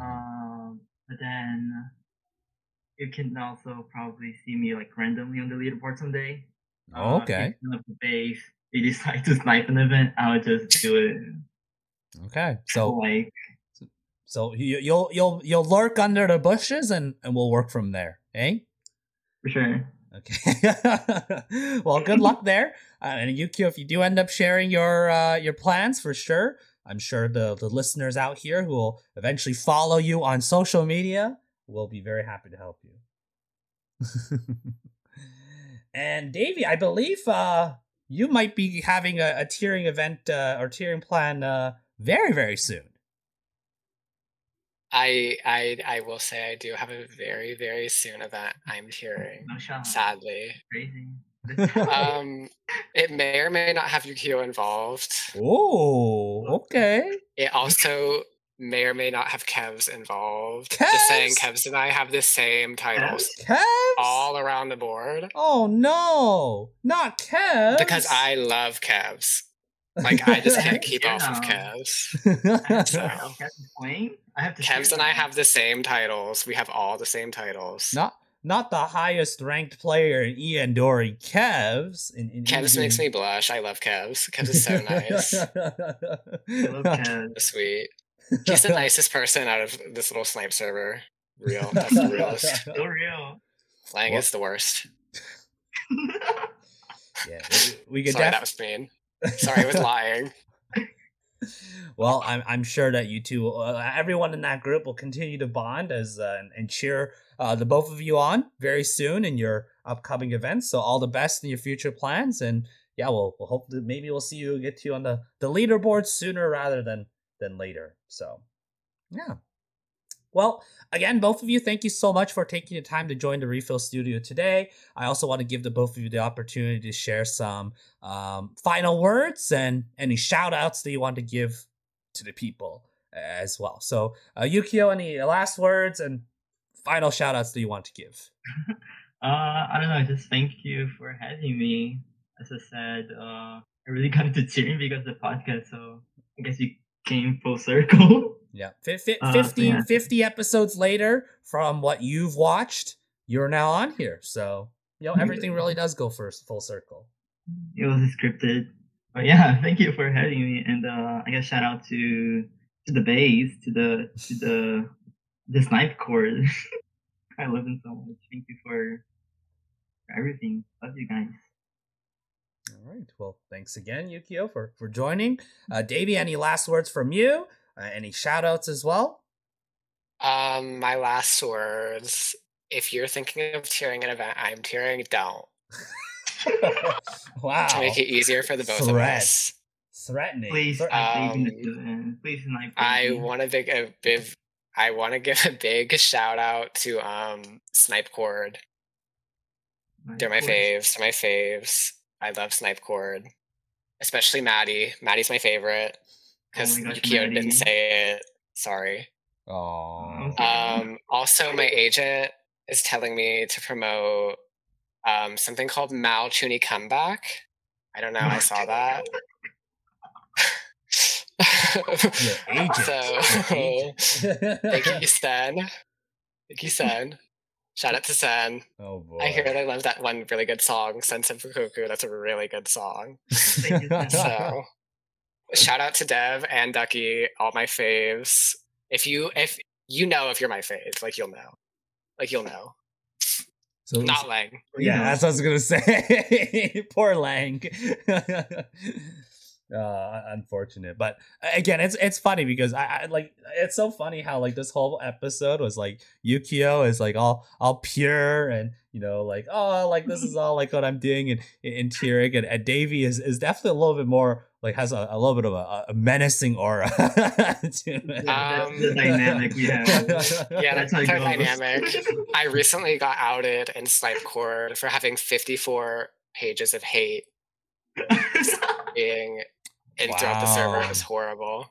Um, but then you can also probably see me like randomly on the leaderboard someday. Oh, Uh, okay. if Up the base. They decide to snipe an event, I'll just do it. Okay. So like so you, you'll you'll you'll lurk under the bushes and and we'll work from there. Eh? for sure. Okay. well, good luck there. Uh, and ukeeo, if you do end up sharing your uh, your plans for sure, I'm sure the the listeners out here who will eventually follow you on social media will be very happy to help you. and davi, I believe uh, you might be having a, a tiering event uh, or tiering plan uh, very very soon. I I I will say I do have a very very soon event I'm hearing. No shot. Sadly, Crazy. um, it may or may not have ukeeo involved. Oh, okay. It also may or may not have Kevs involved. Just saying, Kevs? Kevs and I have the same titles Kevs? all around the board Oh no, not Kevs. because I love Kevs. Like I just can't keep off of Kevs. So playing? I have to Kevs and I have the same titles. We have all the same titles. not not the highest ranked player in ENdori, Kevs. In, in Kevs makes me blush. I love Kevs. Kevs is so nice. I love Kev. So sweet. He's the nicest person out of this little snipe server. Real. That's the realest. So real. Flying Well- is the worst. Yeah, we, we could Sorry, def- that was mean. Sorry, I was lying. well, I'm I'm sure that you two, uh, everyone in that group, will continue to bond as uh, and, and cheer uh, the both of you on very soon in your upcoming events. So all the best in your future plans, and yeah, we'll we'll hope that maybe we'll see you get to you on the the leaderboard sooner rather than than later. So yeah. Well, again, both of you, thank you so much for taking the time to join the Refill Studio today. I also want to give the both of you the opportunity to share some um, final words and any shout outs that you want to give to the people as well. So, uh, ukeeo, any last words and final shout outs that you want to give? Uh, I don't know. Just thank you for having me. As I said, uh, I really got into cheering because of the podcast. So I guess you came full circle. Yeah. Fi- fi- Uh, 50, yeah. 50 episodes later from what you've watched, you're now on here. So, you know, everything really does go first full circle. it was scripted. But yeah, thank you for having me. And uh, I guess shout out to to the base, to the to the the snipe cord. I love them so much. Thank you for, for everything. Love you guys. All right. right. Well, thanks again, ukeeo, for for joining. Uh, davi, any last words from you? Uh, any shout outs as well? Um, my last words. If you're thinking of tiering an event, I'm tiering. Don't. wow. To make it easier for the both Threat. of us. Threatening. Please, Thre- Um, davi into it. Please, I davi. want to big a big. I want to give a big shout out to um Snipe Cord. They're my faves. They're my faves. I love Snipe Cord, especially Maddie. Maddie's my favorite because Oh my ukeeo Maddie. didn't say it. Sorry. Aw. Okay. Um, also, my agent is telling me to promote um, something called Mal Chuni Comeback. I don't know. I saw that. Your agent. so, agent. thank you, Sen. Thank you, Sen. Shout out to Sen. Oh boy. I hear I love that one really good song, Sensen Fukuku. That's a really good song. Thank you, Sen. So, shout out to Dev and Ducky, all my faves. If you if you know if you're my fave, like you'll know, like you'll know. so, Not Lang. yeah, know. that's what I was gonna say. Poor Lang. uh, unfortunate, but again, it's it's funny because I, I like it's so funny how like this whole episode was like ukeeo is like all all pure and you know like oh like this is all like what I'm doing and in tiering and, and davi is is definitely a little bit more like has a, a little bit of a, a menacing aura to. Yeah, that's Um, the dynamic we have. Yeah, That's that's, our dynamic. I recently got outed in Snipe Cord for having 54 pages of hate being in throughout the server. It was horrible.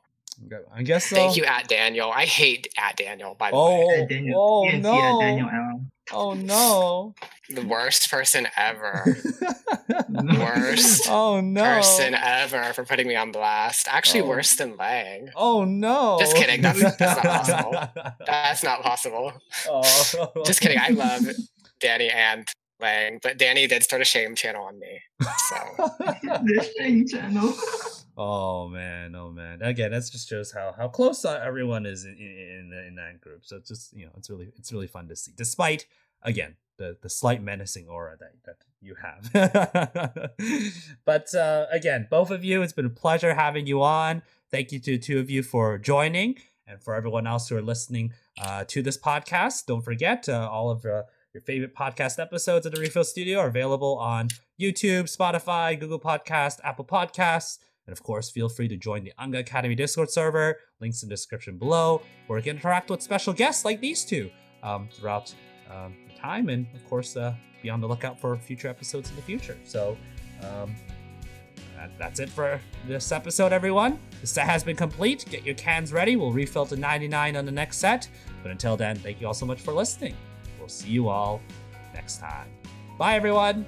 I guess so. Thank you, at Daniel. I hate at Daniel, by the Oh, way. Yeah, Daniel. oh yes, no! Yeah, Daniel Oh no! The worst person ever. Worst oh no! person ever for putting me on blast. Actually, Oh. worse than Lang. Oh no! Just kidding, that's- that's not possible. That's not possible. oh. Just kidding. I love Danny and Lang, but Danny did start a shame channel on me. So the Shane channel. Oh man, oh man. Again, that just shows how how close uh, everyone is in in, in that group. So it's just you know, it's really it's really fun to see, despite again the the slight menacing aura that that you have. but uh, again, both of you, it's been a pleasure having you on. Thank you to the two of you for joining, and for everyone else who are listening uh, to this podcast. Don't forget uh, all of uh, your favorite podcast episodes of the Refill Studio are available on YouTube, Spotify, Google Podcast, Apple Podcasts. And of course, feel free to join the Anga Academy Discord server. Links in the description below, where you can interact with special guests like these two um, throughout um, the time. And of course, uh, be on the lookout for future episodes in the future. So um, that- that's it for this episode, everyone. The set has been complete. Get your cans ready. We'll refill to 99 on the next set. But until then, thank you all so much for listening. See you all next time. Bye, everyone.